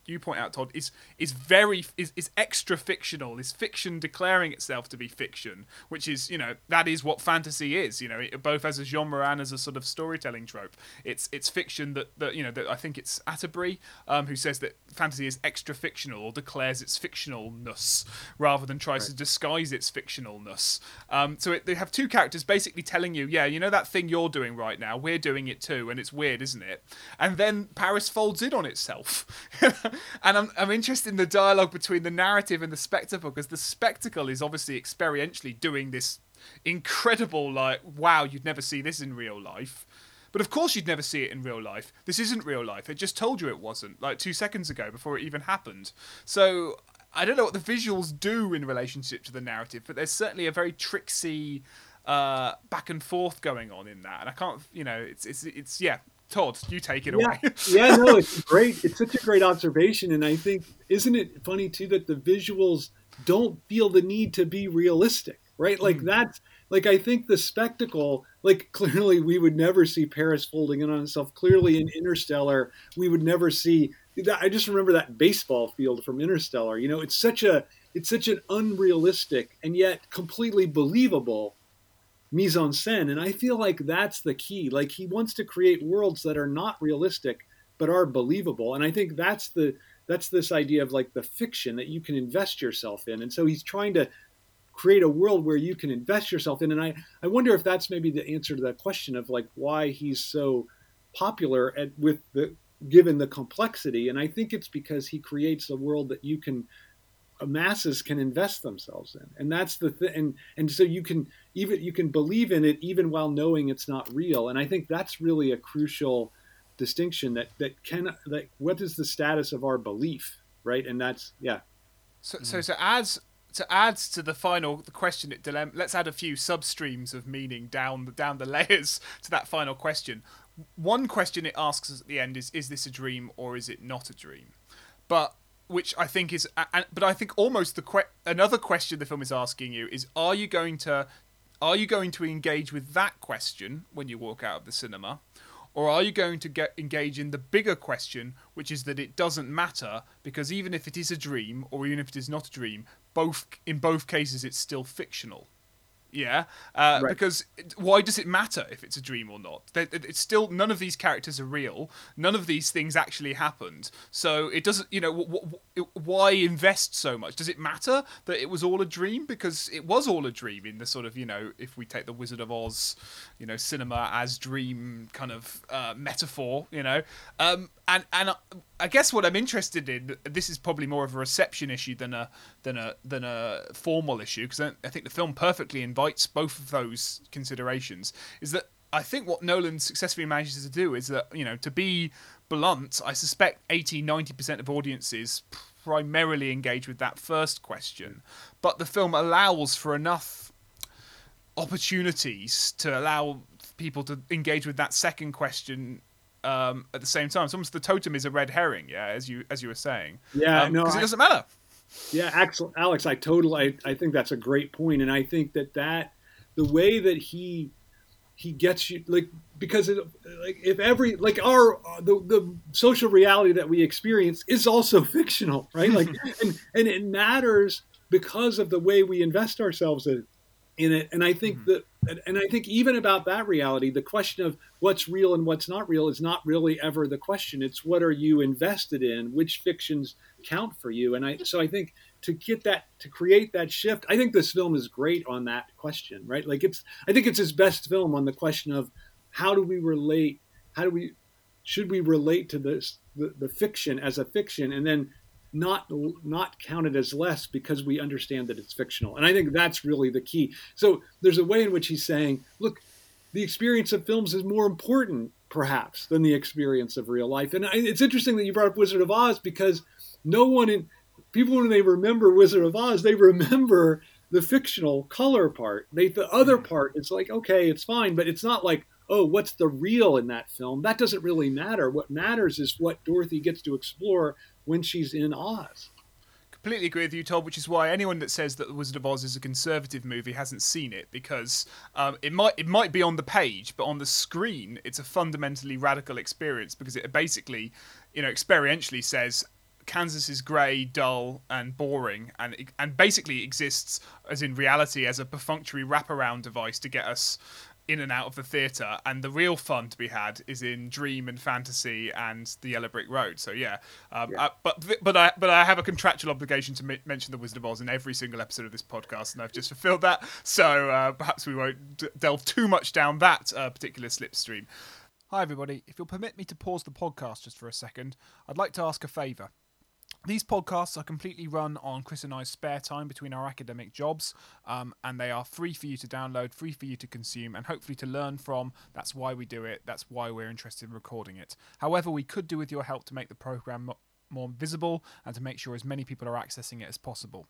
you point out, Todd, is is very is, is extra fictional. Is fiction declaring itself to be fiction, which is you know that is what fantasy is. You know, it, both as a genre and as a sort of storytelling trope. It's it's fiction that, that you know that I think it's Attebery um, who says that fantasy is extra fictional or declares its fictionalness rather than tries right. to disguise its fictionalness. Um, so it, they have two characters basically telling you, yeah, you know that thing you're doing right now, we're doing it too, and it's weird, isn't it? And then Paris folds in on itself. <laughs> and I'm, I'm interested in the dialogue between the narrative and the spectacle because the spectacle is obviously experientially doing this incredible, like, wow, you'd never see this in real life. But of course, you'd never see it in real life. This isn't real life. It just told you it wasn't, like two seconds ago before it even happened. So I don't know what the visuals do in relationship to the narrative, but there's certainly a very tricksy uh, back and forth going on in that. And I can't, you know, it's it's it's yeah, Todd, you take it yeah. away. yeah, no, <laughs> it's great. It's such a great observation, and I think isn't it funny too that the visuals don't feel the need to be realistic, right? Like mm. that's like I think the spectacle, like <laughs> clearly we would never see Paris folding in on itself. Clearly in Interstellar, we would never see. I just remember that baseball field from Interstellar. You know, it's such a it's such an unrealistic and yet completely believable mise en scène. And I feel like that's the key. Like he wants to create worlds that are not realistic but are believable. And I think that's the that's this idea of like the fiction that you can invest yourself in. And so he's trying to create a world where you can invest yourself in. And I, I wonder if that's maybe the answer to that question of like why he's so popular at, with the given the complexity. And I think it's because he creates a world that you can masses can invest themselves in and that's the thing and and so you can even you can believe in it even while knowing it's not real and i think that's really a crucial distinction that that can like what is the status of our belief, right? And that's yeah. So so mm-hmm. to add to add to the final the question at dilemma, let's add a few substreams of meaning down the down the <laughs> layers to that final question. One question it asks us at the end is: Is this a dream or is it not a dream? But which I think is, but I think almost the que- another question the film is asking you is: Are you going to, are you going to engage with that question when you walk out of the cinema, or are you going to get engage in the bigger question, which is that it doesn't matter because even if it is a dream or even if it is not a dream, both in both cases it's still fictional. Yeah, uh, right. because why does it matter if it's a dream or not? It's still none of these characters are real. None of these things actually happened. So it doesn't. You know, why invest so much? Does it matter that it was all a dream? Because it was all a dream in the sort of you know, if we take the Wizard of Oz, you know, cinema as dream kind of uh, metaphor. You know, um, and and I guess what I'm interested in this is probably more of a reception issue than a than a than a formal issue because I, I think the film perfectly invites both of those considerations. Is that I think what Nolan successfully manages to do is that you know to be blunt, I suspect 80 90% of audiences primarily engage with that first question, but the film allows for enough opportunities to allow people to engage with that second question um, at the same time. Sometimes the totem is a red herring, yeah, as you as you were saying. Yeah, um, no, because it doesn't matter. Yeah, Alex, I totally, I, I think that's a great point, and I think that that the way that he he gets you like because it, like if every like our the, the social reality that we experience is also <laughs> fictional right like <laughs> and and it matters because of the way we invest ourselves in, in it and i think mm-hmm. that and I think even about that reality, the question of what's real and what's not real is not really ever the question. It's what are you invested in? Which fictions count for you? And I so I think to get that to create that shift, I think this film is great on that question, right? Like it's I think it's his best film on the question of how do we relate? How do we should we relate to this the, the fiction as a fiction and then not not counted as less because we understand that it's fictional. And I think that's really the key. So there's a way in which he's saying, look, the experience of films is more important perhaps than the experience of real life. And it's interesting that you brought up Wizard of Oz because no one in people when they remember Wizard of Oz, they remember the fictional color part. They the other mm. part, it's like okay, it's fine, but it's not like oh, what's the real in that film? That doesn't really matter. What matters is what Dorothy gets to explore when she's in Oz. Completely agree with you, Todd. Which is why anyone that says that The Wizard of Oz is a conservative movie hasn't seen it because um, it might it might be on the page, but on the screen, it's a fundamentally radical experience because it basically, you know, experientially says Kansas is grey, dull, and boring, and and basically exists as in reality as a perfunctory wraparound device to get us in and out of the theatre, and the real fun to be had is in Dream and Fantasy and the Yellow Brick Road. So yeah, um, yeah. I, but but I but I have a contractual obligation to m- mention the Wizard of Oz in every single episode of this podcast, and I've just fulfilled that. So uh, perhaps we won't d- delve too much down that uh, particular slipstream. Hi everybody, if you'll permit me to pause the podcast just for a second, I'd like to ask a favour. These podcasts are completely run on Chris and I's spare time between our academic jobs, um, and they are free for you to download, free for you to consume, and hopefully to learn from. That's why we do it. That's why we're interested in recording it. However, we could do with your help to make the program more visible and to make sure as many people are accessing it as possible.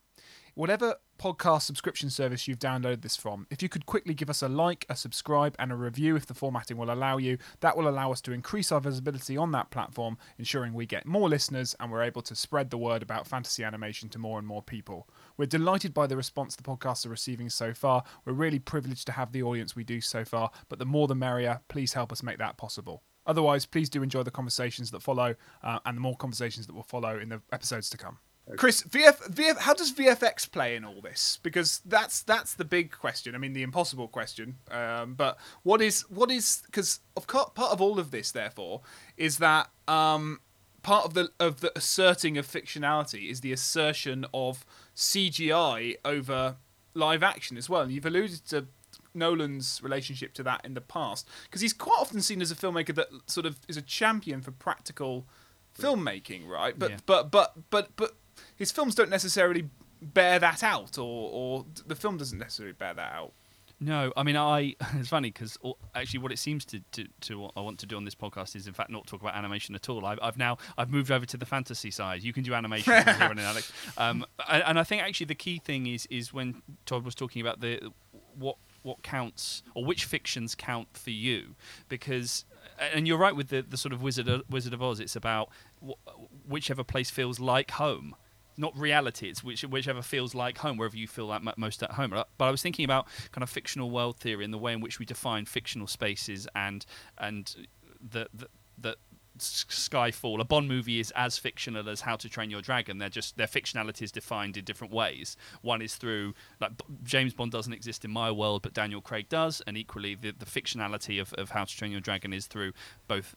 Whatever podcast subscription service you've downloaded this from, if you could quickly give us a like, a subscribe, and a review if the formatting will allow you, that will allow us to increase our visibility on that platform, ensuring we get more listeners and we're able to spread the word about fantasy animation to more and more people. We're delighted by the response the podcasts are receiving so far. We're really privileged to have the audience we do so far, but the more the merrier. Please help us make that possible. Otherwise, please do enjoy the conversations that follow uh, and the more conversations that will follow in the episodes to come. Chris, VF, VF, how does VFX play in all this? Because that's that's the big question. I mean, the impossible question. Um, but what is what is because of part of all of this, therefore, is that um, part of the of the asserting of fictionality is the assertion of CGI over live action as well. And you've alluded to Nolan's relationship to that in the past because he's quite often seen as a filmmaker that sort of is a champion for practical filmmaking, right? But yeah. but but but but his films don't necessarily bear that out, or or the film doesn't necessarily bear that out. No, I mean, I. <laughs> It's funny because actually, what it seems to, to, to what I want to do on this podcast is, in fact, not talk about animation at all. I've, I've now I've moved over to the fantasy side. You can do animation here and Alex. <laughs> Um, and, and I think actually the key thing is is when Todd was talking about the what what counts or which fictions count for you because and you're right with the, the sort of Wizard of, Wizard of Oz. It's about whichever place feels like home not reality. It's which, whichever feels like home, wherever you feel like most at home. But I was thinking about kind of fictional world theory and the way in which we define fictional spaces and and the, the Skyfall, a Bond movie is as fictional as How to Train Your Dragon. They're just their fictionality is defined in different ways. One is through like James Bond doesn't exist in my world, but Daniel Craig does, and equally the, the fictionality of, of How to Train Your Dragon is through both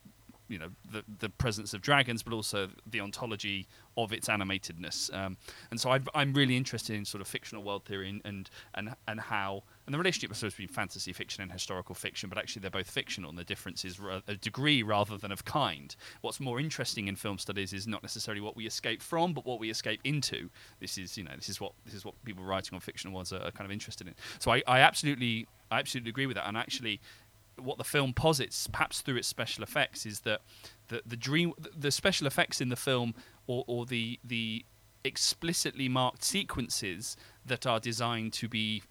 you know the the presence of dragons, but also the ontology of its animatedness. Um, and so I, am really interested in sort of fictional world theory and, and and and how and the relationship was supposed between fantasy fiction and historical fiction, but actually they're both fictional, and the difference is a degree rather than of kind. What's more interesting in film studies is not necessarily what we escape from, but what we escape into. This is you know this is what this is what people writing on fictional ones are, are kind of interested in. So I, I absolutely I absolutely agree with that, and actually what the film posits, perhaps through its special effects, is that the the dream, the special effects in the film, or, or the the explicitly marked sequences that are designed to be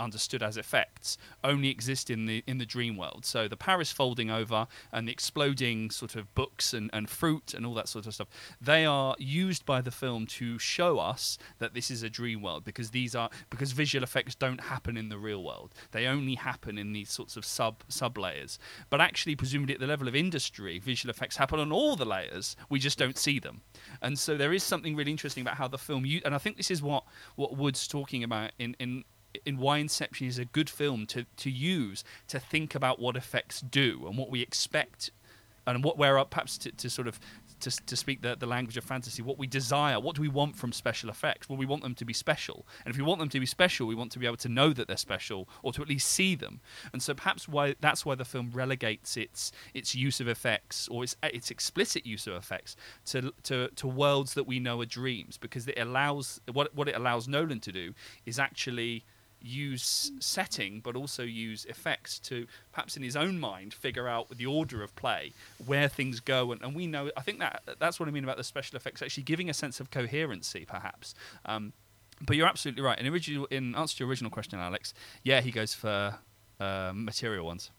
understood as effects only exist in the in the dream world. So the Paris folding over and the exploding sort of books and, and fruit and all that sort of stuff, they are used by the film to show us that this is a dream world because these are because visual effects don't happen in the real world. They only happen in these sorts of sub sub layers. But actually, presumably at the level of industry, visual effects happen on all the layers. We just don't see them. And so there is something really interesting about how the film you and I think this is what what Wood's talking about in in in why Inception is a good film to, to use to think about what effects do and what we expect and what where perhaps to, to sort of to, to speak the, the language of fantasy, what we desire, what do we want from special effects? Well, we want them to be special. And if we want them to be special, we want to be able to know that they're special or to at least see them. And so perhaps why that's why the film relegates its its use of effects or its its explicit use of effects to to, to worlds that we know are dreams because it allows what what it allows Nolan to do is actually use setting but also use effects to perhaps in his own mind figure out the order of play where things go and, and we know i think that that's what i mean about the special effects actually giving a sense of coherency perhaps um, but you're absolutely right in original in answer to your original question alex yeah he goes for uh, material ones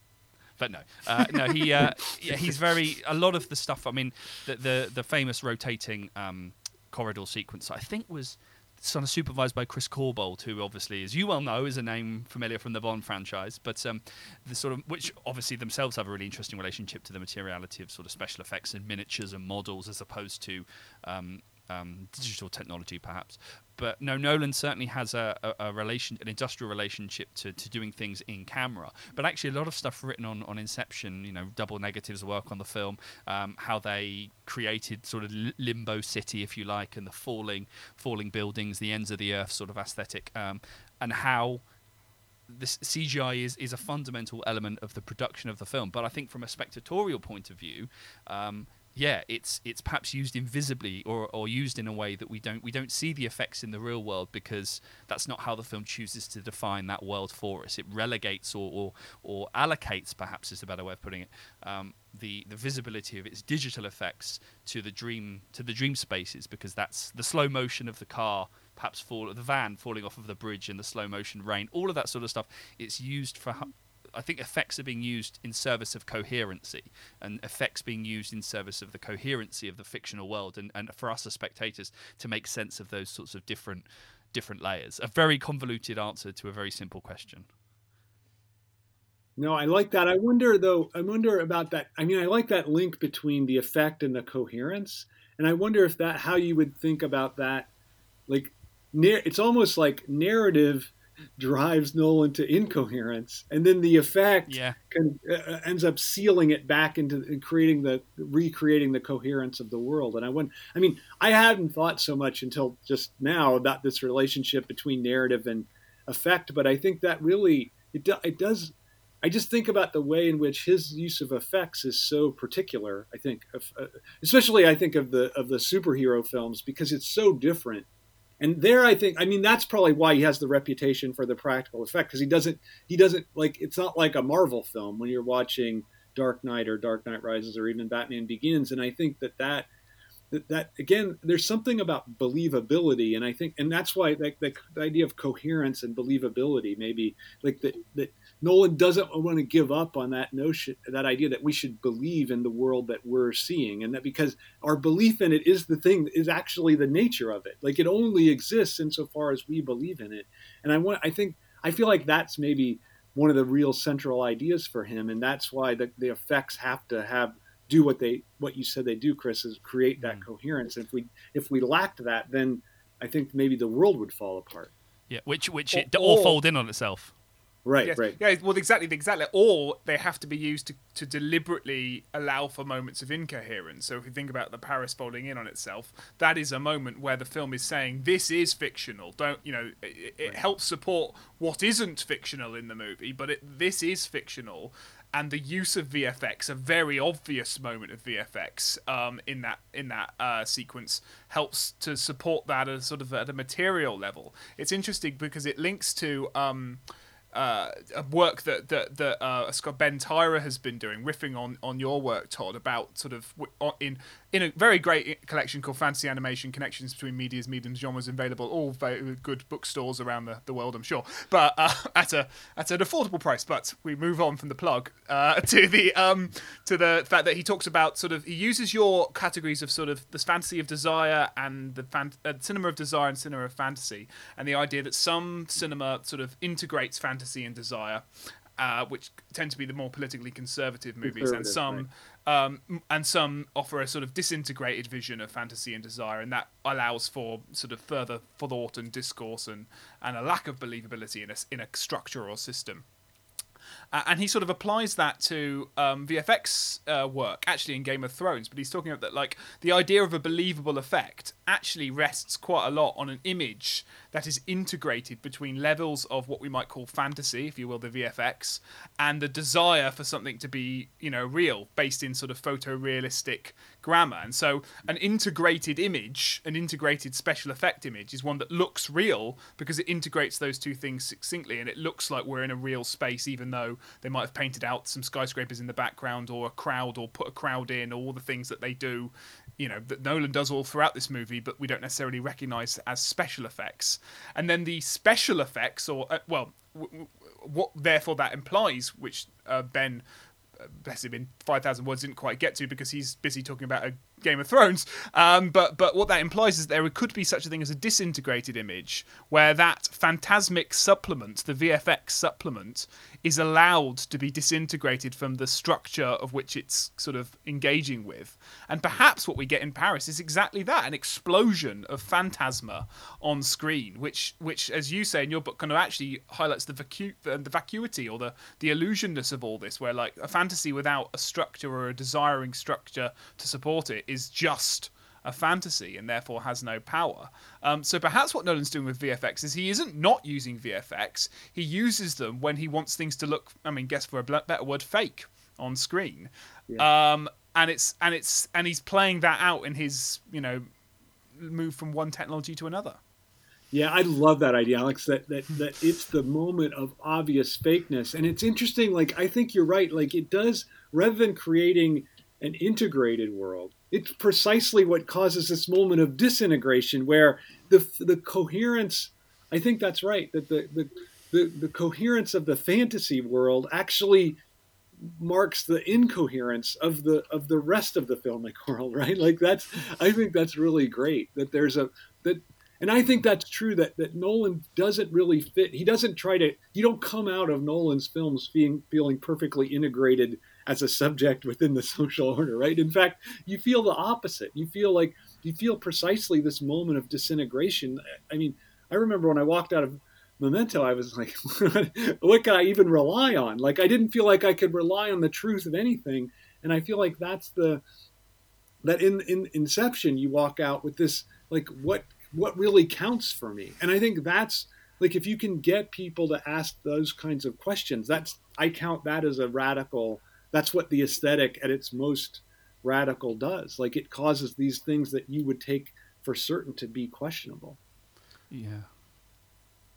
but no, uh, no, he uh, <laughs> yeah, he's very a lot of the stuff. I mean, the the, the famous rotating um, corridor sequence, I think was sort of supervised by Chris Corbould, who obviously, as you well know, is a name familiar from the Bond franchise, but um, the sort of which obviously themselves have a really interesting relationship to the materiality of sort of special effects and miniatures and models, as opposed to um, um, digital technology, perhaps. But no, Nolan certainly has a, a, a, relation, an industrial relationship to, to doing things in camera. But actually, a lot of stuff written on, on Inception, you know, Double Negative's work on the film, um, how they created sort of limbo city, if you like, and the falling falling buildings, the ends of the earth sort of aesthetic, um, and how this CGI is is a fundamental element of the production of the film. But I think from a spectatorial point of view. Um, yeah, it's it's perhaps used invisibly or, or used in a way that we don't we don't see the effects in the real world because that's not how the film chooses to define that world for us. It relegates or or, or allocates, perhaps is a better way of putting it, um, the the visibility of its digital effects to the dream to the dream spaces because that's the slow motion of the car perhaps fall the van falling off of the bridge and the slow motion rain all of that sort of stuff it's used for I think effects are being used in service of coherency, and effects being used in service of the coherency of the fictional world, and, and for us as spectators to make sense of those sorts of different different layers. A very convoluted answer to a very simple question. No, I like that. I wonder though. I wonder about that. I mean, I like that link between the effect and the coherence, and I wonder if that how you would think about that. Like, it's almost like narrative drives Nolan to incoherence, and then the effect yeah. can, uh, ends up sealing it back into creating the recreating the coherence of the world. And I went, I mean, I hadn't thought so much until just now about this relationship between narrative and effect, but I think that really it do, it does. I just think about the way in which his use of effects is so particular. I think, uh, especially I think of the of the superhero films because it's so different and there I think I mean that's probably why he has the reputation for the practical effect because he doesn't he doesn't like it's not like a Marvel film when you're watching Dark Knight or Dark Knight Rises or even Batman Begins, and I think that that that, that again there's something about believability and i think and that's why like the, the idea of coherence and believability maybe like that that nolan doesn't want to give up on that notion that idea that we should believe in the world that we're seeing and that because our belief in it is the thing is actually the nature of it. Like it only exists insofar as we believe in it. And i want i think i feel like that's maybe one of the real central ideas for him and that's why the, the effects have to have do what they what you said they do, Chris, is create that mm. coherence. If we if we lacked that, then I think maybe the world would fall apart. Yeah, which which or, it all fold in on itself. Right, yes. right. Yeah, well, exactly, exactly. Or they have to be used to, to deliberately allow for moments of incoherence. So if you think about the Paris folding in on itself, that is a moment where the film is saying this is fictional. Don't you know? It, it right. helps support what isn't fictional in the movie, but it, this is fictional, and the use of VFX, a very obvious moment of VFX um, in that in that uh, sequence, helps to support that as sort of at a material level. It's interesting because it links to. Um, uh, a work that that that uh, Scott Ben Tyra has been doing, riffing on on your work, Todd, about sort of in in a very great collection called Fantasy Animation Connections Between Medias, Mediums, Genres, available all very good bookstores around the, the world, I'm sure, but uh, <laughs> at a at an affordable price. But we move on from the plug uh, <laughs> to the um, to the fact that he talks about sort of he uses your categories of sort of the fantasy of desire and the fan- uh, cinema of desire and cinema of fantasy, and the idea that some cinema sort of integrates fantasy and desire, uh, which tend to be the more politically conservative movies, and some right. Um, and some offer a sort of disintegrated vision of fantasy and desire, and that allows for sort of further thought and discourse and, and a lack of believability in a, in a structure or system. Uh, and he sort of applies that to um, VFX uh, work, actually in Game of Thrones. But he's talking about that, like the idea of a believable effect actually rests quite a lot on an image that is integrated between levels of what we might call fantasy, if you will, the VFX, and the desire for something to be, you know, real, based in sort of photorealistic grammar. And so, an integrated image, an integrated special effect image, is one that looks real because it integrates those two things succinctly, and it looks like we're in a real space, even though they might have painted out some skyscrapers in the background or a crowd or put a crowd in, or all the things that they do you know that Nolan does all throughout this movie, but we don't necessarily recognize as special effects. And then the special effects, or uh, well, w- w- what therefore that implies, which uh, Ben, bless him, in five thousand words didn't quite get to because he's busy talking about a Game of Thrones. Um, but but what that implies is there could be such a thing as a disintegrated image where that phantasmic supplement, the VFX supplement, is allowed to be disintegrated from the structure of which it's sort of engaging with. And perhaps what we get in Paris is exactly that an explosion of phantasma on screen, which, which as you say in your book, kind of actually highlights the, vacu- the, the vacuity or the, the illusionness of all this, where like a fantasy without a structure or a desiring structure to support it is just a fantasy and therefore has no power. Um, so perhaps what Nolan's doing with VFX is he isn't not using VFX. He uses them when he wants things to look. I mean, guess for a better word, fake on screen. Yeah. Um, and it's and it's and he's playing that out in his you know move from one technology to another. Yeah, I love that idea, Alex. That that that it's the moment of obvious fakeness, and it's interesting. Like I think you're right. Like it does rather than creating an integrated world, it's precisely what causes this moment of disintegration where the the coherence i think that's right that the the the, the coherence of the fantasy world actually marks the incoherence of the of the rest of the filmic <laughs> world right? Like that's i think that's really great that there's a that and i think that's true that that nolan doesn't really fit he doesn't try to you don't come out of nolan's films being feeling perfectly integrated as a subject within the <laughs> social order, right? In fact, you feel the opposite. You feel like you feel precisely this moment of disintegration. I mean, I remember when I walked out of Memento, I was like, <laughs> what can I even rely on? Like, I didn't feel like I could rely on the truth of anything. And I feel like that's the, that in, in Inception, you walk out with this, like, what, what really counts for me? And I think that's, like, if you can get people to ask those kinds of questions, that's, I count that as a radical that's what the aesthetic at its most radical does. Like it causes these things that you would take for certain to be questionable. Yeah.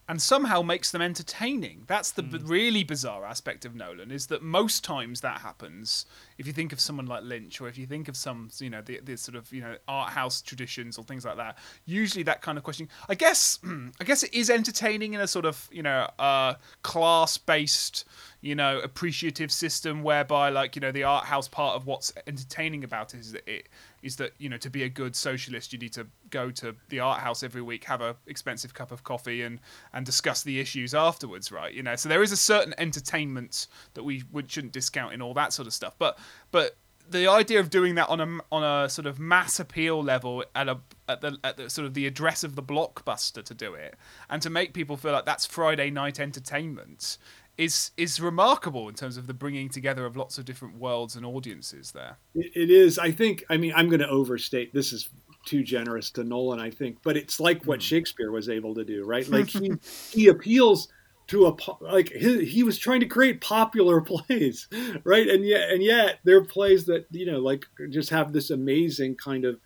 And somehow makes them entertaining. That's the b- really bizarre aspect of Nolan is that most times that happens. If you think of someone like Lynch, or if you think of some, you know, the, the sort of you know art house traditions or things like that, usually that kind of question. I guess, <clears throat> I guess it is entertaining in a sort of you know uh, class based you know appreciative system whereby like you know the art house part of what's entertaining about it is that it is that you know to be a good socialist you need to go to the art house every week have a expensive cup of coffee and and discuss the issues afterwards right you know so there is a certain entertainment that we would, shouldn't discount in all that sort of stuff but but the idea of doing that on a on a sort of mass appeal level at a at the at the sort of the address of the blockbuster to do it and to make people feel like that's Friday night entertainment is is remarkable in terms of the bringing together of lots of different worlds and audiences there. It, it is. I think. I mean, I'm going to overstate. This is too generous to Nolan, I think, but it's like what hmm. Shakespeare was able to do, right? Like he <laughs> he appeals to a like he, he was trying to create popular <laughs> plays, right? And yet and yet they're plays that you know like just have this amazing kind of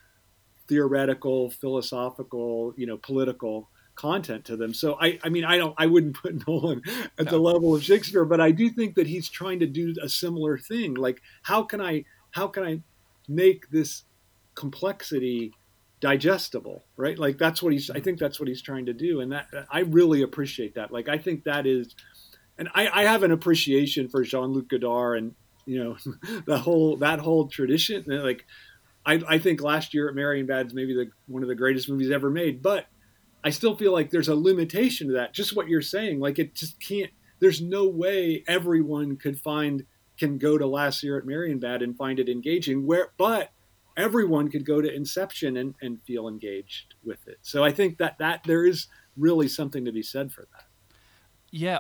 theoretical, philosophical, you know, political content to them. So I, I mean, I don't, I wouldn't <laughs> put Nolan at No. the level of Shakespeare, but I do think that he's trying to do a similar thing. Like, how can I, how can I make this complexity digestible, right? Like that's what he's, I mm. think that's what he's trying to do, and that I really appreciate that. Like I think that is, and I, I have an appreciation for Jean Luc Godard and you know <laughs> the whole that whole tradition. Like I, I think last year at Marienbad's maybe the one of the greatest movies ever made, but I still feel like there's a limitation to that. Just what you're saying, like it just can't. There's no way everyone could find can go to last year at Marienbad and find it engaging. Where, but everyone could go to Inception and, and feel engaged with it. So I think that that there is really something to be said for that. Yeah,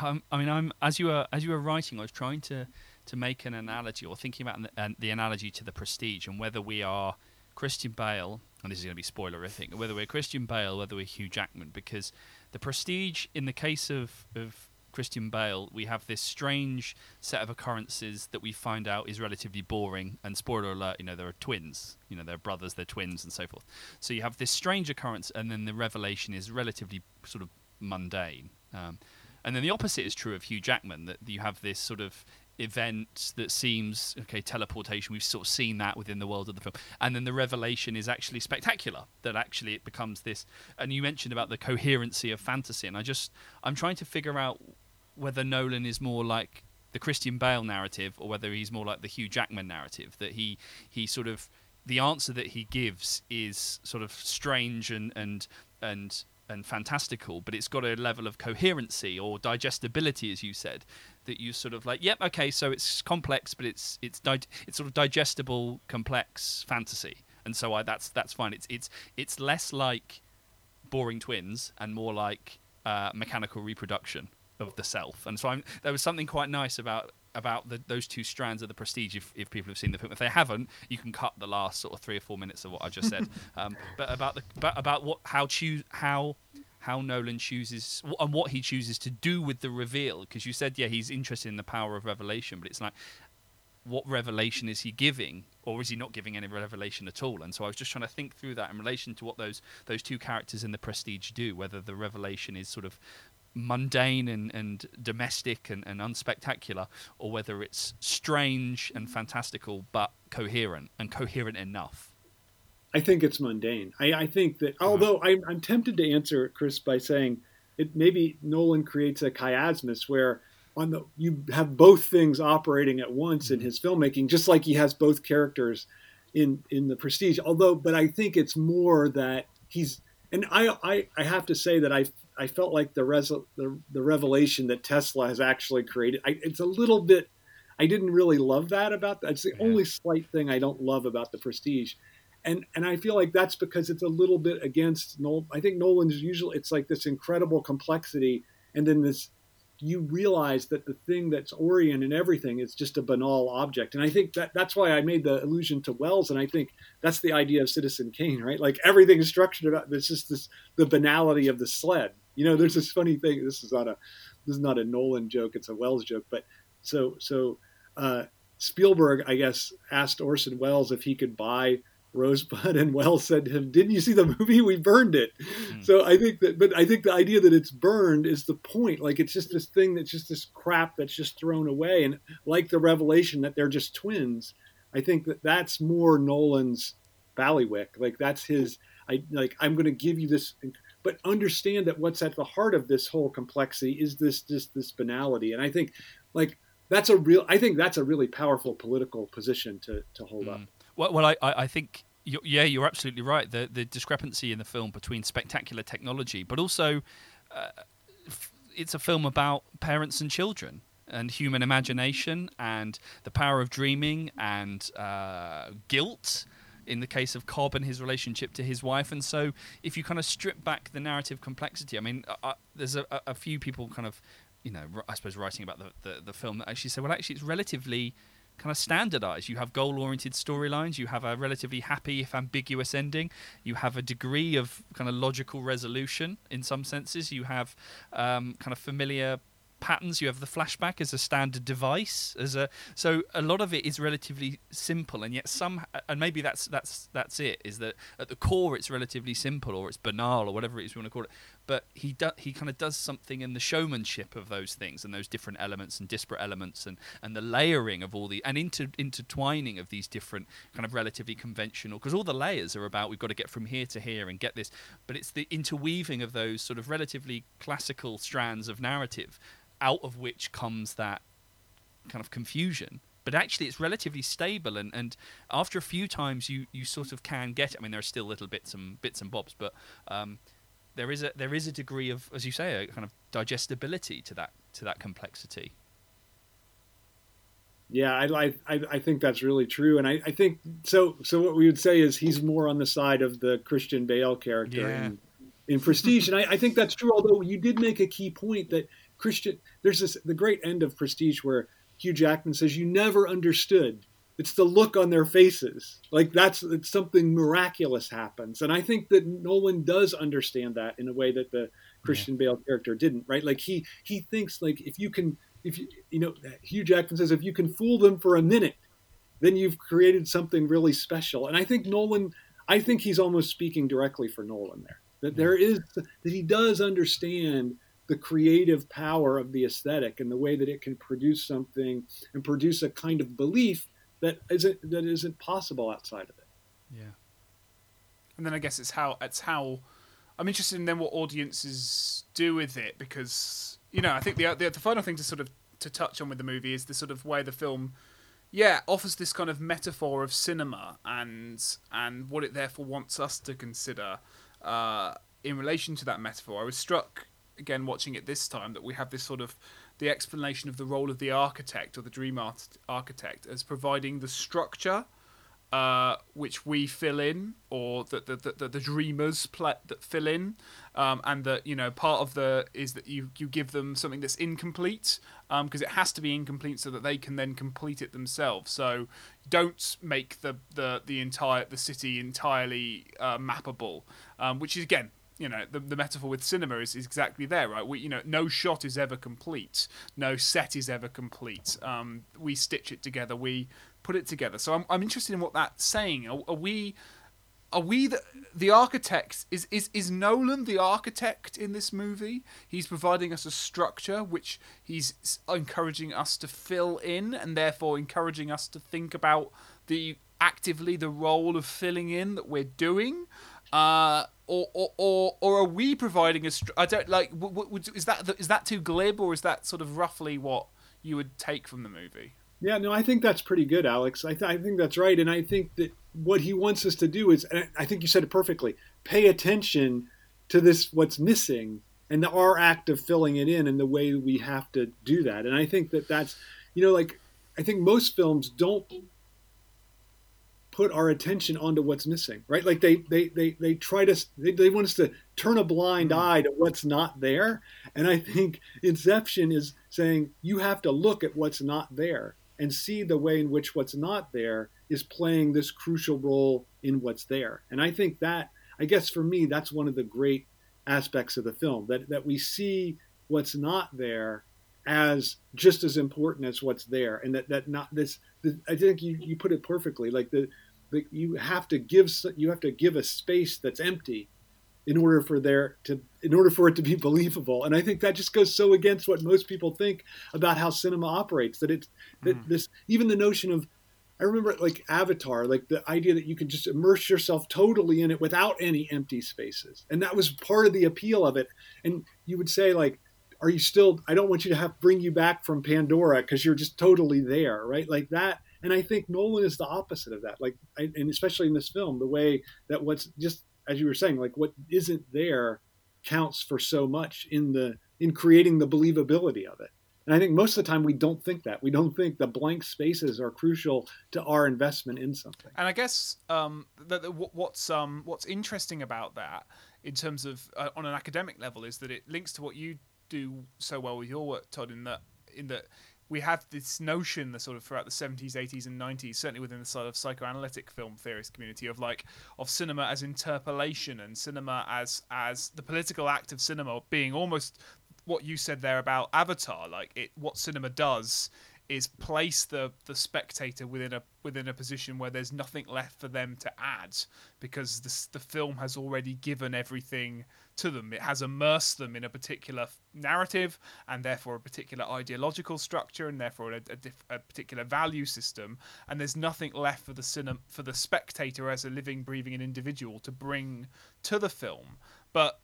um, I mean, I'm as you were as you were writing, I was trying to to make an analogy or thinking about an, the analogy to the Prestige and whether we are Christian Bale, and this is going to be spoilerific, whether we're Christian Bale, whether we're Hugh Jackman, because the Prestige, in the case of of Christian Bale, we have this strange set of occurrences that we find out is relatively boring. And spoiler alert, you know, there are twins, you know, they're brothers, they're twins, and so forth. So you have this strange occurrence, and then the revelation is relatively sort of mundane. Um, and then the opposite is true of Hugh Jackman, that you have this sort of event that seems okay teleportation we've sort of seen that within the world of the film and then the revelation is actually spectacular that actually it becomes this and you mentioned about the coherency of fantasy and i just i'm trying to figure out whether nolan is more like the christian bale narrative or whether he's more like the hugh jackman narrative that he he sort of the answer that he gives is sort of strange and and and and fantastical, but it's got a level of coherency or digestibility, as you said, that you sort of like, yep, okay, so it's complex, but it's it's di- it's sort of digestible, complex fantasy, and so I, that's that's fine. It's it's it's less like boring twins and more like uh, mechanical reproduction of the self, and so I'm, there was something quite nice about about the, those two strands of the prestige if, if people have seen the film. If they haven't you can cut the last sort of three or four minutes of what i just said. <laughs> Um, but about the but about what how choose how how nolan chooses and what he chooses to do with the reveal. Because you said yeah he's interested in the power of revelation but it's like what revelation is he giving or is he not giving any revelation at all? And so i was just trying to think through that in relation to what those those two characters in the prestige do whether the revelation is sort of mundane and, and domestic and, and unspectacular, or whether it's strange and fantastical but coherent and coherent enough. I think it's mundane. I, I think that, although I'm, I'm tempted to answer it, Chris, by saying it maybe Nolan creates a chiasmus where on the you have both things operating at once in mm-hmm. his filmmaking, just like he has both characters in in the Prestige. Although, but I think it's more that he's and I I, I have to say that I I felt like the, res, the the revelation that Tesla has actually created. I, it's a little bit. I didn't really love that about that. It's the Yeah. only slight thing I don't love about the Prestige, and and I feel like that's because it's a little bit against Nolan. I think Nolan's usually it's like this incredible complexity, and then this you realize that the thing that's Orion and everything is just a banal object. And I think that that's why I made the allusion to Welles. And I think that's the idea of Citizen Kane, right? Like everything is structured about this is this the banality of the sled. You know, there's this funny thing. This is not a this is not a Nolan joke. It's a Welles joke. But so so uh, Spielberg, I guess, asked Orson Welles if he could buy Rosebud and Welles said to him, "Didn't you see the movie? We burned it." Mm. So I think that, but I think the idea that it's burned is the point. Like it's just this thing that's just this crap that's just thrown away, and like the revelation that they're just twins. I think that that's more Nolan's Ballywick. Like that's his. I like I'm going to give you this, but understand that what's at the heart of this whole complexity is this this this banality, and I think like that's a real. I think that's a really powerful political position to to hold Mm. up. Well, well, I, I think you yeah, you're absolutely right. The the discrepancy in the film between spectacular technology, but also uh, it's a film about parents and children and human imagination and the power of dreaming and uh, guilt. In the case of Cobb and his relationship to his wife, and so if you kind of strip back the narrative complexity, I mean, uh, there's a, a few people kind of, you know, I suppose writing about the, the, the film that actually say, well, actually, it's relatively kind of standardized. You have goal oriented storylines, you have a relatively happy, if ambiguous ending, you have a degree of kind of logical resolution in some senses, you have um, kind of familiar patterns you have the flashback as a standard device as a so a lot of it is relatively simple and yet some and maybe that's that's that's it is that at the core it's relatively simple or it's banal or whatever it is you want to call it but he do, he kind of does something in the showmanship of those things and those different elements and disparate elements and and the layering of all the and inter, intertwining of these different kind of relatively conventional because all the layers are about we've got to get from here to here and get this but it's the interweaving of those sort of relatively classical strands of narrative out of which comes that kind of confusion but actually it's relatively stable and, and after a few times you, you sort of can get it. I mean there are still little bits and bits and bobs but um, there is a there is a degree of as you say a kind of digestibility to that to that complexity. Yeah I, I i think that's really true. And i i think so so what we would say is he's more on the side of the christian bale character Yeah. in, in prestige. And I, I think that's true although you did make a key point that christian there's this the great end of prestige where hugh jackman says you never understood it's the look on their faces. Like that's it's something miraculous happens. And i think that nolan does understand that in a way that the christian bale character didn't right? Like he he thinks like if you can if you you know hugh jackman says if you can fool them for a minute then you've created something really special. And i think nolan i think he's almost speaking directly for nolan there. That there is that he does understand the creative power of the aesthetic and the way that it can produce something and produce a kind of belief that isn't that isn't possible outside of it. yeah and then I guess it's how it's how I'm interested in then what audiences do with it because you know I think the, the the final thing to sort of to touch on with the movie is the sort of way the film yeah offers this kind of metaphor of cinema and and what it therefore wants us to consider uh, in relation to that metaphor. I was struck again watching it this time that we have this sort of the explanation of the role of the architect or the dream art- architect as providing the structure uh, which we fill in, or that the, the, the, dreamers that fill in, um, and that you know part of the is that you you give them something that's incomplete because it has to be incomplete so that they can then complete it themselves. So don't make the the the entire the city entirely uh, mappable, um, which is again you know the, the metaphor with cinema is, is exactly there right? We you know no shot is ever complete. No set is ever complete. Um, we stitch it together. We put it together. So i'm, I'm interested in what that's saying. Are, are we are we the, the architects is, is is nolan the architect in this movie? He's providing us a structure which he's encouraging us to fill in and therefore encouraging us to think about the actively the role of filling in that we're doing uh, or, or, or, or are we providing a? Str- I don't like. W- w- is that is that too glib, or is that sort of roughly what you would take from the movie? Yeah, no, I think that's pretty good, Alex. I, th- I think that's right, and I think that what he wants us to do is, and I think you said it perfectly. Pay attention to this, what's missing, and the, our act of filling it in, and the way we have to do that. And I think that that's, you know, like I think most films don't put our attention onto what's missing, right? Like they they they, they try to they, they want us to turn a blind hmm. eye to what's not there. And I think Inception is saying you have to look at what's not there and see the way in which what's not there is playing this crucial role in what's there. And I think that I guess for me that's one of the great aspects of the film that that we see what's not there as just as important as what's there and that that not this the, i think you, you put it perfectly like the you have to give you have to give a space that's empty in order for there to in order for it to be believable. And i think that just goes so against what most people think about how cinema operates that it's that mm. this even the notion of i remember like avatar like the idea that you can just immerse yourself totally in it without any empty spaces. And that was part of the appeal of it. And you would say like are you still i don't want you to have bring you back from pandora because you're just totally there right? Like that and i think nolan is the opposite of that. Like I, and especially in this film the way that what's just as you were saying like what isn't there counts for so much in the in creating the believability of it. And i think most of the time we don't think that. We don't think the blank spaces are crucial to our investment in something. And i guess um, that what's um, what's interesting about that in terms of uh, on an academic level is that it links to what you do so well with your work, Todd, in that in that we have this notion, the sort of throughout the 70s, 80s, and 90s, certainly within the sort of psychoanalytic film theorist community, of like of cinema as interpolation and cinema as as the political act of cinema being almost what you said there about Avatar, like it what cinema does is place the the spectator within a within a position where there's nothing left for them to add because the the film has already given everything to them. It has immersed them in a particular narrative and therefore a particular ideological structure and therefore a, a, diff, a particular value system. And there's nothing left for the cinema for the spectator as a living, breathing, an individual to bring to the film. But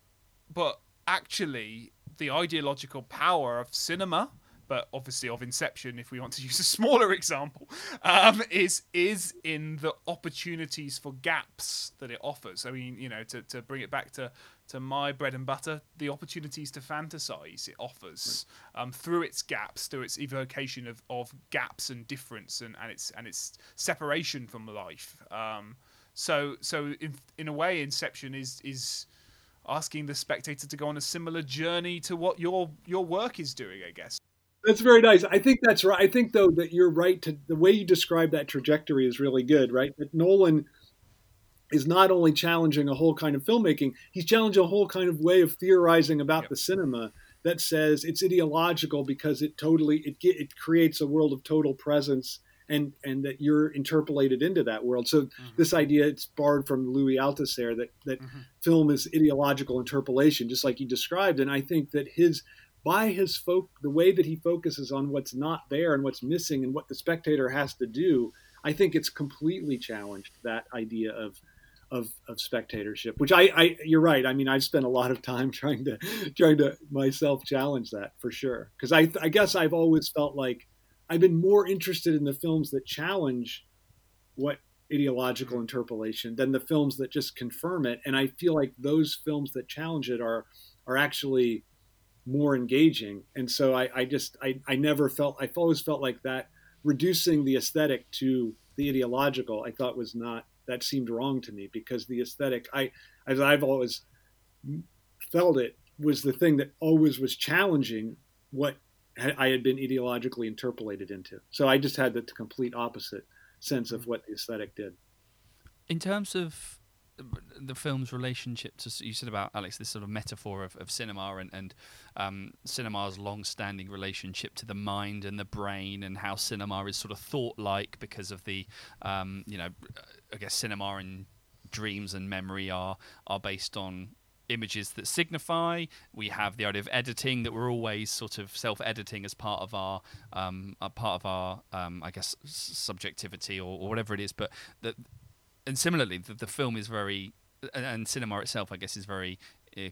but actually, the ideological power of cinema but obviously of Inception, if we want to <laughs> use a smaller example, um, is is in the opportunities for gaps that it offers. I mean, you know, to, to bring it back to to my bread and butter, the opportunities to fantasize it offers um, through its gaps, through its evocation of, of gaps and difference and, and its and its separation from life. Um, so so in in a way, Inception is is asking the spectator to go on a similar journey to what your your work is doing, I guess. That's very nice. I think that's right. I think though that you're right to the way you describe that trajectory is really good, right? That Nolan is not only challenging a whole kind of filmmaking, he's challenging a whole kind of way of theorizing about yep. the cinema that says it's ideological because it totally it it creates a world of total presence and and that you're interpolated into that world. So mm-hmm. this idea it's borrowed from Louis Althusser that that mm-hmm. film is ideological interpolation, just like you described. And I think that his by his folk the way that he focuses on what's not there and what's missing and what the spectator has to do i think it's completely challenged that idea of of, of spectatorship which I, I you're right. I mean i've spent a lot of time <laughs> trying to trying to myself challenge that for sure. Because I, I guess i've always felt like i've been more interested in the films that challenge what ideological interpolation than the films that just confirm it. And i feel like those films that challenge it are are actually more engaging. And so I, I just I, I never felt I've always felt like that reducing the aesthetic to the ideological I thought was not that seemed wrong to me because the aesthetic I as I've always felt it was the thing that always was challenging what I had been ideologically interpolated into. So I just had the complete opposite sense of mm. what the aesthetic did. In terms of the film's relationship to you said about Alex this sort of metaphor of, of cinema and and um, cinema's long-standing relationship to the mind and the brain and how cinema is sort of thought-like because of the um, you know I guess cinema and dreams and memory are are based on images that signify. We have the idea of editing that we're always sort of self-editing as part of our um, part of our um, I guess subjectivity or, or, whatever it is. But that and similarly, the, the film is very, and cinema itself, I guess, is very uh,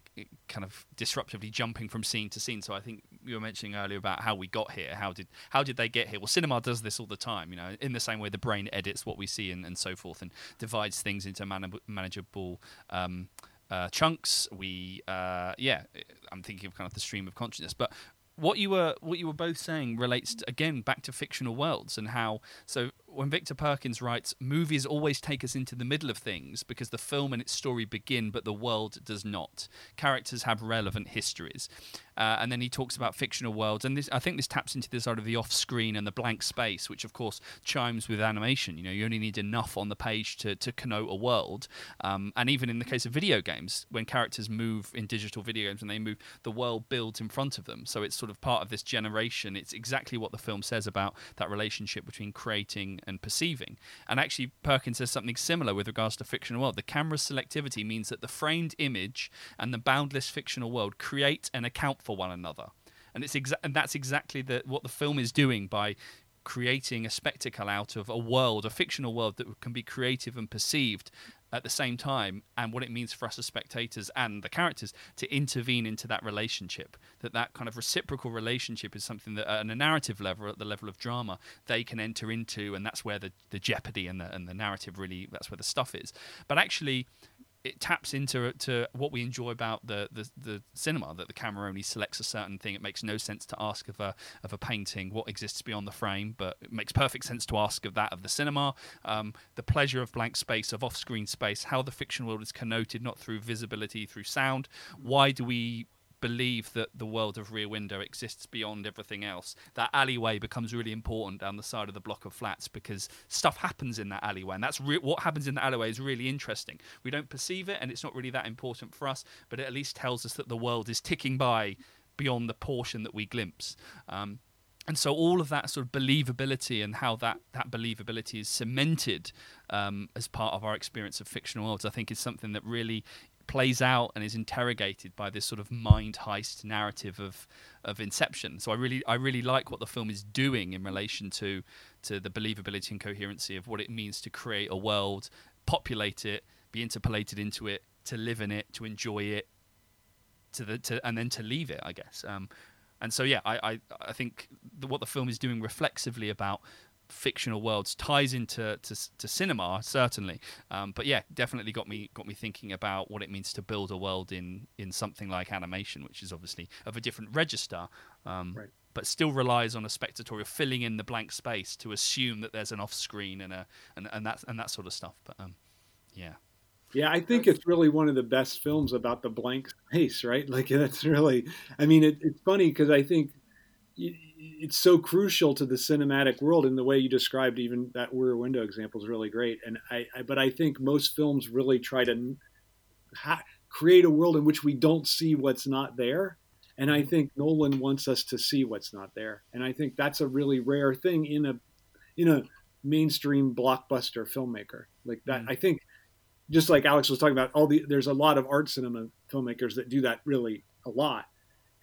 kind of disruptively jumping from scene to scene. So I think you were mentioning earlier about how we got here. How did how did they get here? Well, cinema does this all the time. You know, in the same way the brain edits what we see and, and so forth, and divides things into man- manageable. Um, uh, chunks. We, uh, yeah, I'm thinking of kind of the stream of consciousness. But what you were what you were both saying relates to, again back to fictional worlds and how so when Victor Perkins writes, movies always take us into the middle of things because the film and its story begin, but the world does not. Characters have relevant histories. Uh, and then he talks about fictional worlds, and this, I think this taps into the sort of the off-screen and the blank space, which of course chimes with animation. You know, you only need enough on the page to, to connote a world. Um, and even in the case of video games, when characters move in digital video games and they move, the world builds in front of them. So it's sort of part of this generation. It's exactly what the film says about that relationship between creating and perceiving. And actually, Perkins says something similar with regards to fictional world. The camera's selectivity means that the framed image and the boundless fictional world create and account for one another. And it's exa- and that's exactly the, what the film is doing by creating a spectacle out of a world, a fictional world that can be creative and perceived at the same time and what it means for us as spectators and the characters to intervene into that relationship that that kind of reciprocal relationship is something that at a narrative level at the level of drama they can enter into and that's where the, the jeopardy and the, and the narrative really that's where the stuff is. But actually it taps into to what we enjoy about the, the, the cinema that the camera only selects a certain thing. It makes no sense to ask of a of a painting what exists beyond the frame, but it makes perfect sense to ask of that of the cinema. Um, the pleasure of blank space, of off screen space, how the fiction world is connoted not through visibility, through sound. Why do we believe that the world of Rear Window exists beyond everything else. That alleyway becomes really important down the side of the block of flats because stuff happens in that alleyway, and that's re- what happens in the alleyway is really interesting. We don't perceive it, and it's not really that important for us, but it at least tells us that the world is ticking by beyond the portion that we glimpse. Um, and so all of that sort of believability and how that, that believability is cemented um, as part of our experience of fictional worlds, I think is something that really plays out and is interrogated by this sort of mind heist narrative of of Inception. So I really I really like what the film is doing in relation to to the believability and coherency of what it means to create a world, populate it, be interpolated into it, to live in it, to enjoy it, to the to and then to leave it. I guess. Um, and so yeah, I I, I think the, what the film is doing reflexively about fictional worlds ties into to, to cinema certainly um, but yeah definitely got me got me thinking about what it means to build a world in in something like animation which is obviously of a different register um, right. but still relies on a spectator filling in the blank space to assume that there's an off screen and a and, and that and that sort of stuff but um, yeah yeah, I think it's really one of the best films about the blank space, right? <laughs> Like that's really, I mean, it, it's funny because I think it's so crucial to the cinematic world in the way you described even that rear window example is really great. And I, I but i think most films really try to ha- create a world in which we don't see what's not there. And i think nolan wants us to see what's not there. And i think that's a really rare thing in a in a mainstream blockbuster filmmaker. Like that mm-hmm. i think just like alex was talking about all the there's a lot of art cinema filmmakers that do that really a lot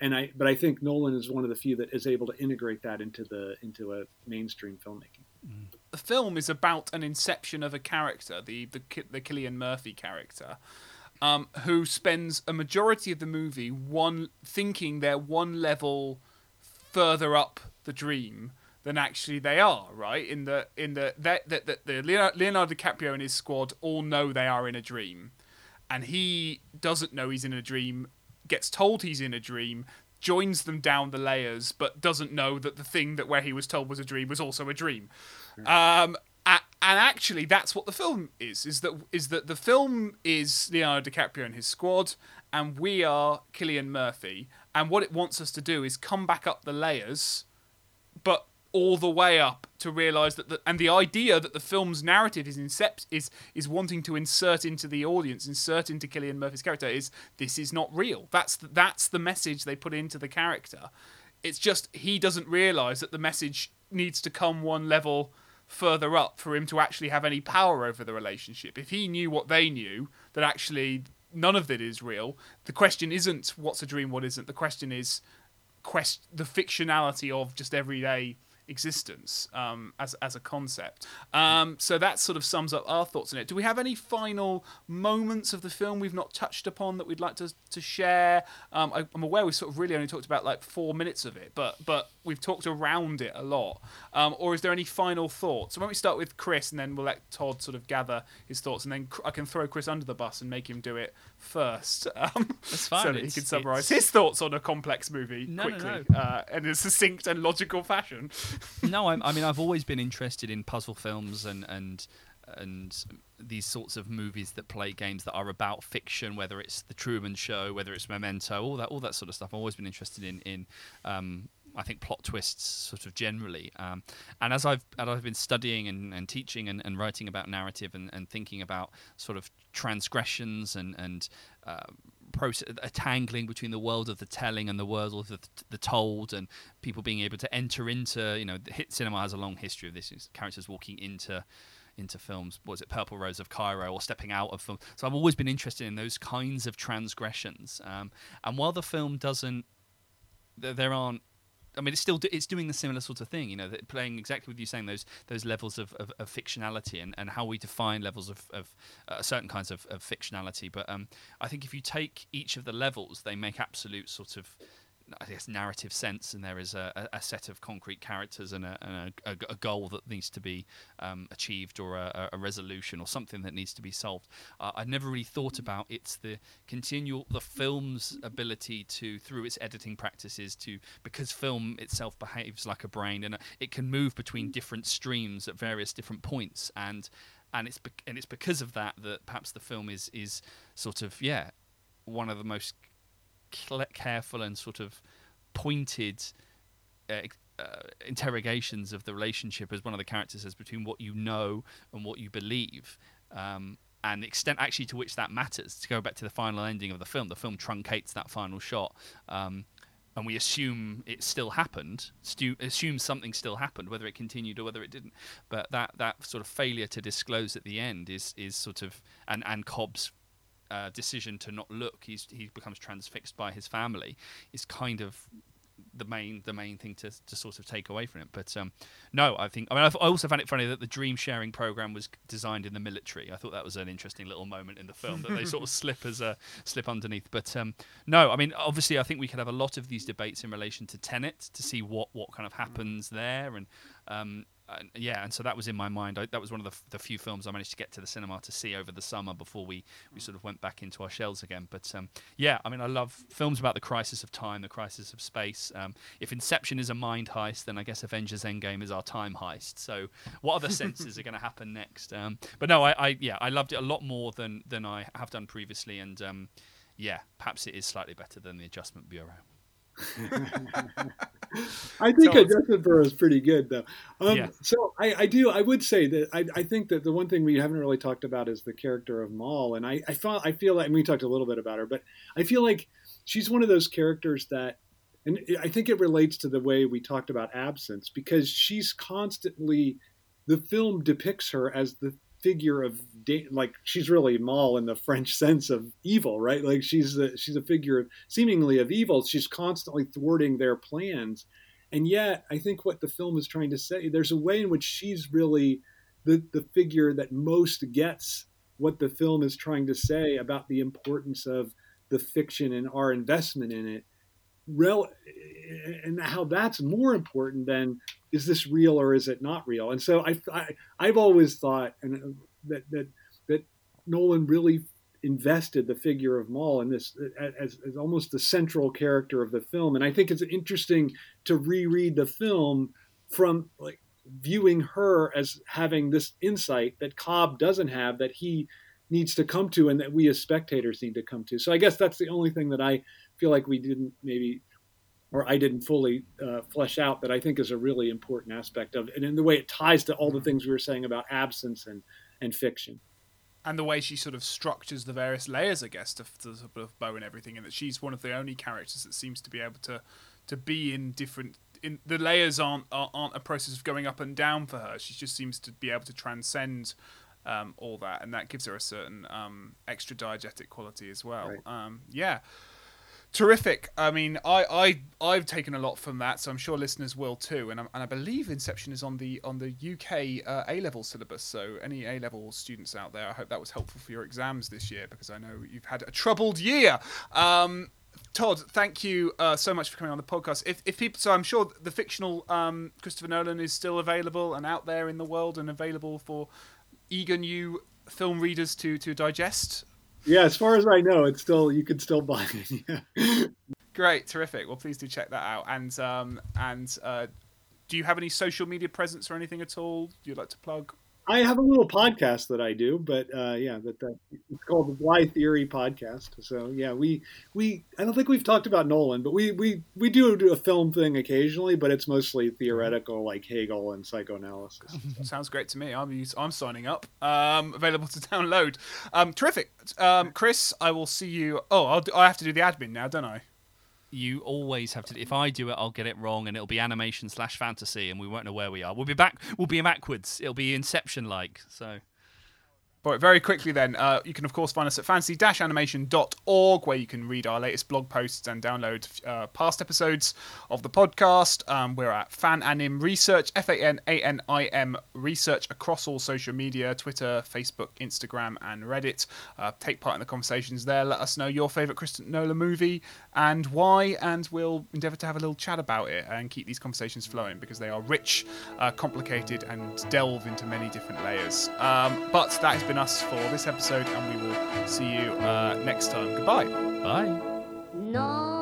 and I but I think Nolan is one of the few that is able to integrate that into the into a mainstream filmmaking. The film is about an inception of a character, the the the Cillian Murphy character, um, who spends a majority of the movie one thinking they're one level further up the dream than actually they are. Right in the in the that that the, the Leonardo DiCaprio and his squad all know they are in a dream, and he doesn't know he's in a dream gets told he's in a dream, joins them down the layers, but doesn't know that the thing that where he was told was a dream was also a dream. Um, and actually, that's what the film is: is that is that the film is Leonardo DiCaprio and his squad, and we are Cillian Murphy. And what it wants us to do is come back up the layers, but all the way up to realize that the, and the idea that the film's narrative is incept is is wanting to insert into the audience insert into Cillian Murphy's character is this is not real. That's the, that's the message they put into the character. It's just he doesn't realize that the message needs to come one level further up for him to actually have any power over the relationship. If he knew what they knew that actually none of it is real the question isn't what's a dream what isn't. The question is quest the fictionality of just everyday existence um, as as a concept. Um, so that sort of sums up our thoughts on it. Do we have any final moments of the film we've not touched upon that we'd like to to share? Um, I, am aware we sort of really only talked about like four minutes of it, but but we've talked around it a lot. Um, or is there any final thoughts? So why don't we start with Chris and then we'll let Todd sort of gather his thoughts, and then I can throw Chris under the bus and make him do it first. <laughs> Um, That's fine. so that he can summarise his thoughts on a complex movie no, quickly no, no. Uh, in a succinct and logical fashion. No, I'm, i mean I've always been interested in puzzle films and and and these sorts of movies that play games that are about fiction, whether it's The Truman Show, whether it's Memento, all that all that sort of stuff. I've always been interested in in um, I think plot twists sort of generally. Um, and as I've as I've been studying and, and teaching and, and, writing about narrative and, and, thinking about sort of transgressions and and uh, process, a tangling between the world of the telling and the world of the, the told, and people being able to enter into, you know, hit cinema has a long history of this. Characters walking into into films. Was it Purple Rose of Cairo or stepping out of film? So I've always been interested in those kinds of transgressions. Um, and while the film doesn't, there aren't I mean, it's still it's doing the similar sort of thing, you know, playing exactly with you saying those those levels of, of, of fictionality and, and how we define levels of, of uh, certain kinds of, of fictionality. But um, I think if you take each of the levels, they make absolute sort of I guess narrative sense, and there is a, a set of concrete characters and, a, and a, a, goal that needs to be um, achieved, or a, resolution, or something that needs to be solved. Uh, I never really thought about it's the continual the film's ability to through its editing practices to because film itself behaves like a brain and it can move between different streams at various different points and and it's be- and it's because of that that perhaps the film is is sort of yeah one of the most careful and sort of pointed uh, uh, interrogations of the relationship, as one of the characters says, between what you know and what you believe. Um, and the extent actually to which that matters. To go back to the final ending of the film, the film truncates that final shot, um, and we assume it still happened. Stu- assume something still happened, whether it continued or whether it didn't. But that that sort of failure to disclose at the end is is sort of and and Cobb's uh, decision to not look, he's he becomes transfixed by his family, is kind of the main the main thing to, to sort of take away from it. But um, no, I think I mean I also found it funny that the dream sharing program was designed in the military. I thought that was an interesting little moment in the film that they sort of <laughs> slip as a slip underneath. But um, no, I mean obviously I think we could have a lot of these debates in relation to Tenet to see what what kind of happens there and um, uh, yeah, and so that was in my mind. I, that was one of the, the, few films I managed to get to the cinema to see over the summer before we, we sort of went back into our shells again. But um, yeah, I mean, I love films about the crisis of time, the crisis of space. Um, if Inception is a mind heist, then I guess Avengers Endgame is our time heist. So what other senses are going <laughs> to happen next? Um, but no, I, I, yeah, I loved it a lot more than than I have done previously, and um, yeah, perhaps it is slightly better than the Adjustment Bureau. I think so, Adjustment Bureau is pretty good, though. Um, yeah. So I, I, do. I would say that I, I, think that the one thing we haven't really talked about is the character of Mal, and I, I, feel, I feel like and we talked a little bit about her, but I feel like she's one of those characters that, and I think it relates to the way we talked about absence because she's constantly. The film depicts her as the figure of like she's really Mal in the French <laughs> sense of evil, right? Like she's a, she's a figure of, seemingly of evil. She's constantly thwarting their plans, and yet I think what the film is trying to say there's a way in which she's really the the figure that most gets what the film is trying to say about the importance of the fiction and our investment in it rel- and how that's more important than is this real or is it not real? And so I, I have always thought and uh, that that that Nolan really invested the figure of Mal in this as, as almost the central character of the film. And I think it's interesting to reread the film from like viewing her as having this insight that Cobb doesn't have that he needs to come to and that we as spectators need to come to. So I guess that's the only thing that I feel like we didn't maybe or I didn't fully uh, flesh out that I think is a really important aspect of and in the way it ties to all the mm-hmm. things we were saying about absence and and fiction. And the way she sort of structures the various layers, I guess, to, to sort of bow and everything, and that she's one of the only characters that seems to be able to to be in different. In the layers aren't aren't a process of going up and down for her. She just seems to be able to transcend um, all that, and that gives her a certain um, extra diegetic quality as well. Right. Um, yeah terrific. I mean, I, I I've taken a lot from that, so I'm sure listeners will too. And, i and I believe Inception is on the on the UK uh, A level syllabus. So any A level students out there, I hope that was helpful for your exams this year because I know you've had a troubled year. Um, Todd, thank you uh, so much for coming on the podcast. If, if people, so I'm sure the fictional um, Christopher Nolan is still available and out there in the world and available for eager new film readers to to digest. Yeah, as far as I know, it's still you can still buy it. <laughs> Yeah. Great, terrific. Well, please do check that out. And um, and uh, do you have any social media presence or anything at all you'd like to plug? I have a little podcast that I do, but uh, yeah, that, that it's called the Why Theory Podcast. So yeah, we we I don't think we've talked about Nolan, but we we we do do a film thing occasionally, but it's mostly theoretical, like Hegel and psychoanalysis. <laughs> Sounds great to me. I'm I'm signing up. Um, available to <laughs> download. Um, terrific, um, Chris. I will see you. Oh, I'll, I have to do the admin now, don't I? You always have to. If I do it, I'll get it wrong, and it'll be animation slash fantasy, and we won't know where we are. We'll be back. We'll be backwards. It'll be Inception like. So. Very quickly, then, uh, you can of course find us at fantasy-animation.org, where you can read our latest blog posts and download uh, past episodes of the podcast. Um, we're at Fan Anim Research, F-A-N-A-N-I-M Research across all social media: Twitter, Facebook, Instagram, and Reddit. Uh, take part in the conversations there. Let us know your favourite Christopher Nolan movie and why, and we'll endeavour to have a little chat about it and keep these conversations flowing because they are rich, uh, complicated, and delve into many different layers. Um, but that has been us for this episode, and we will see you uh, next time. Goodbye. Bye. No.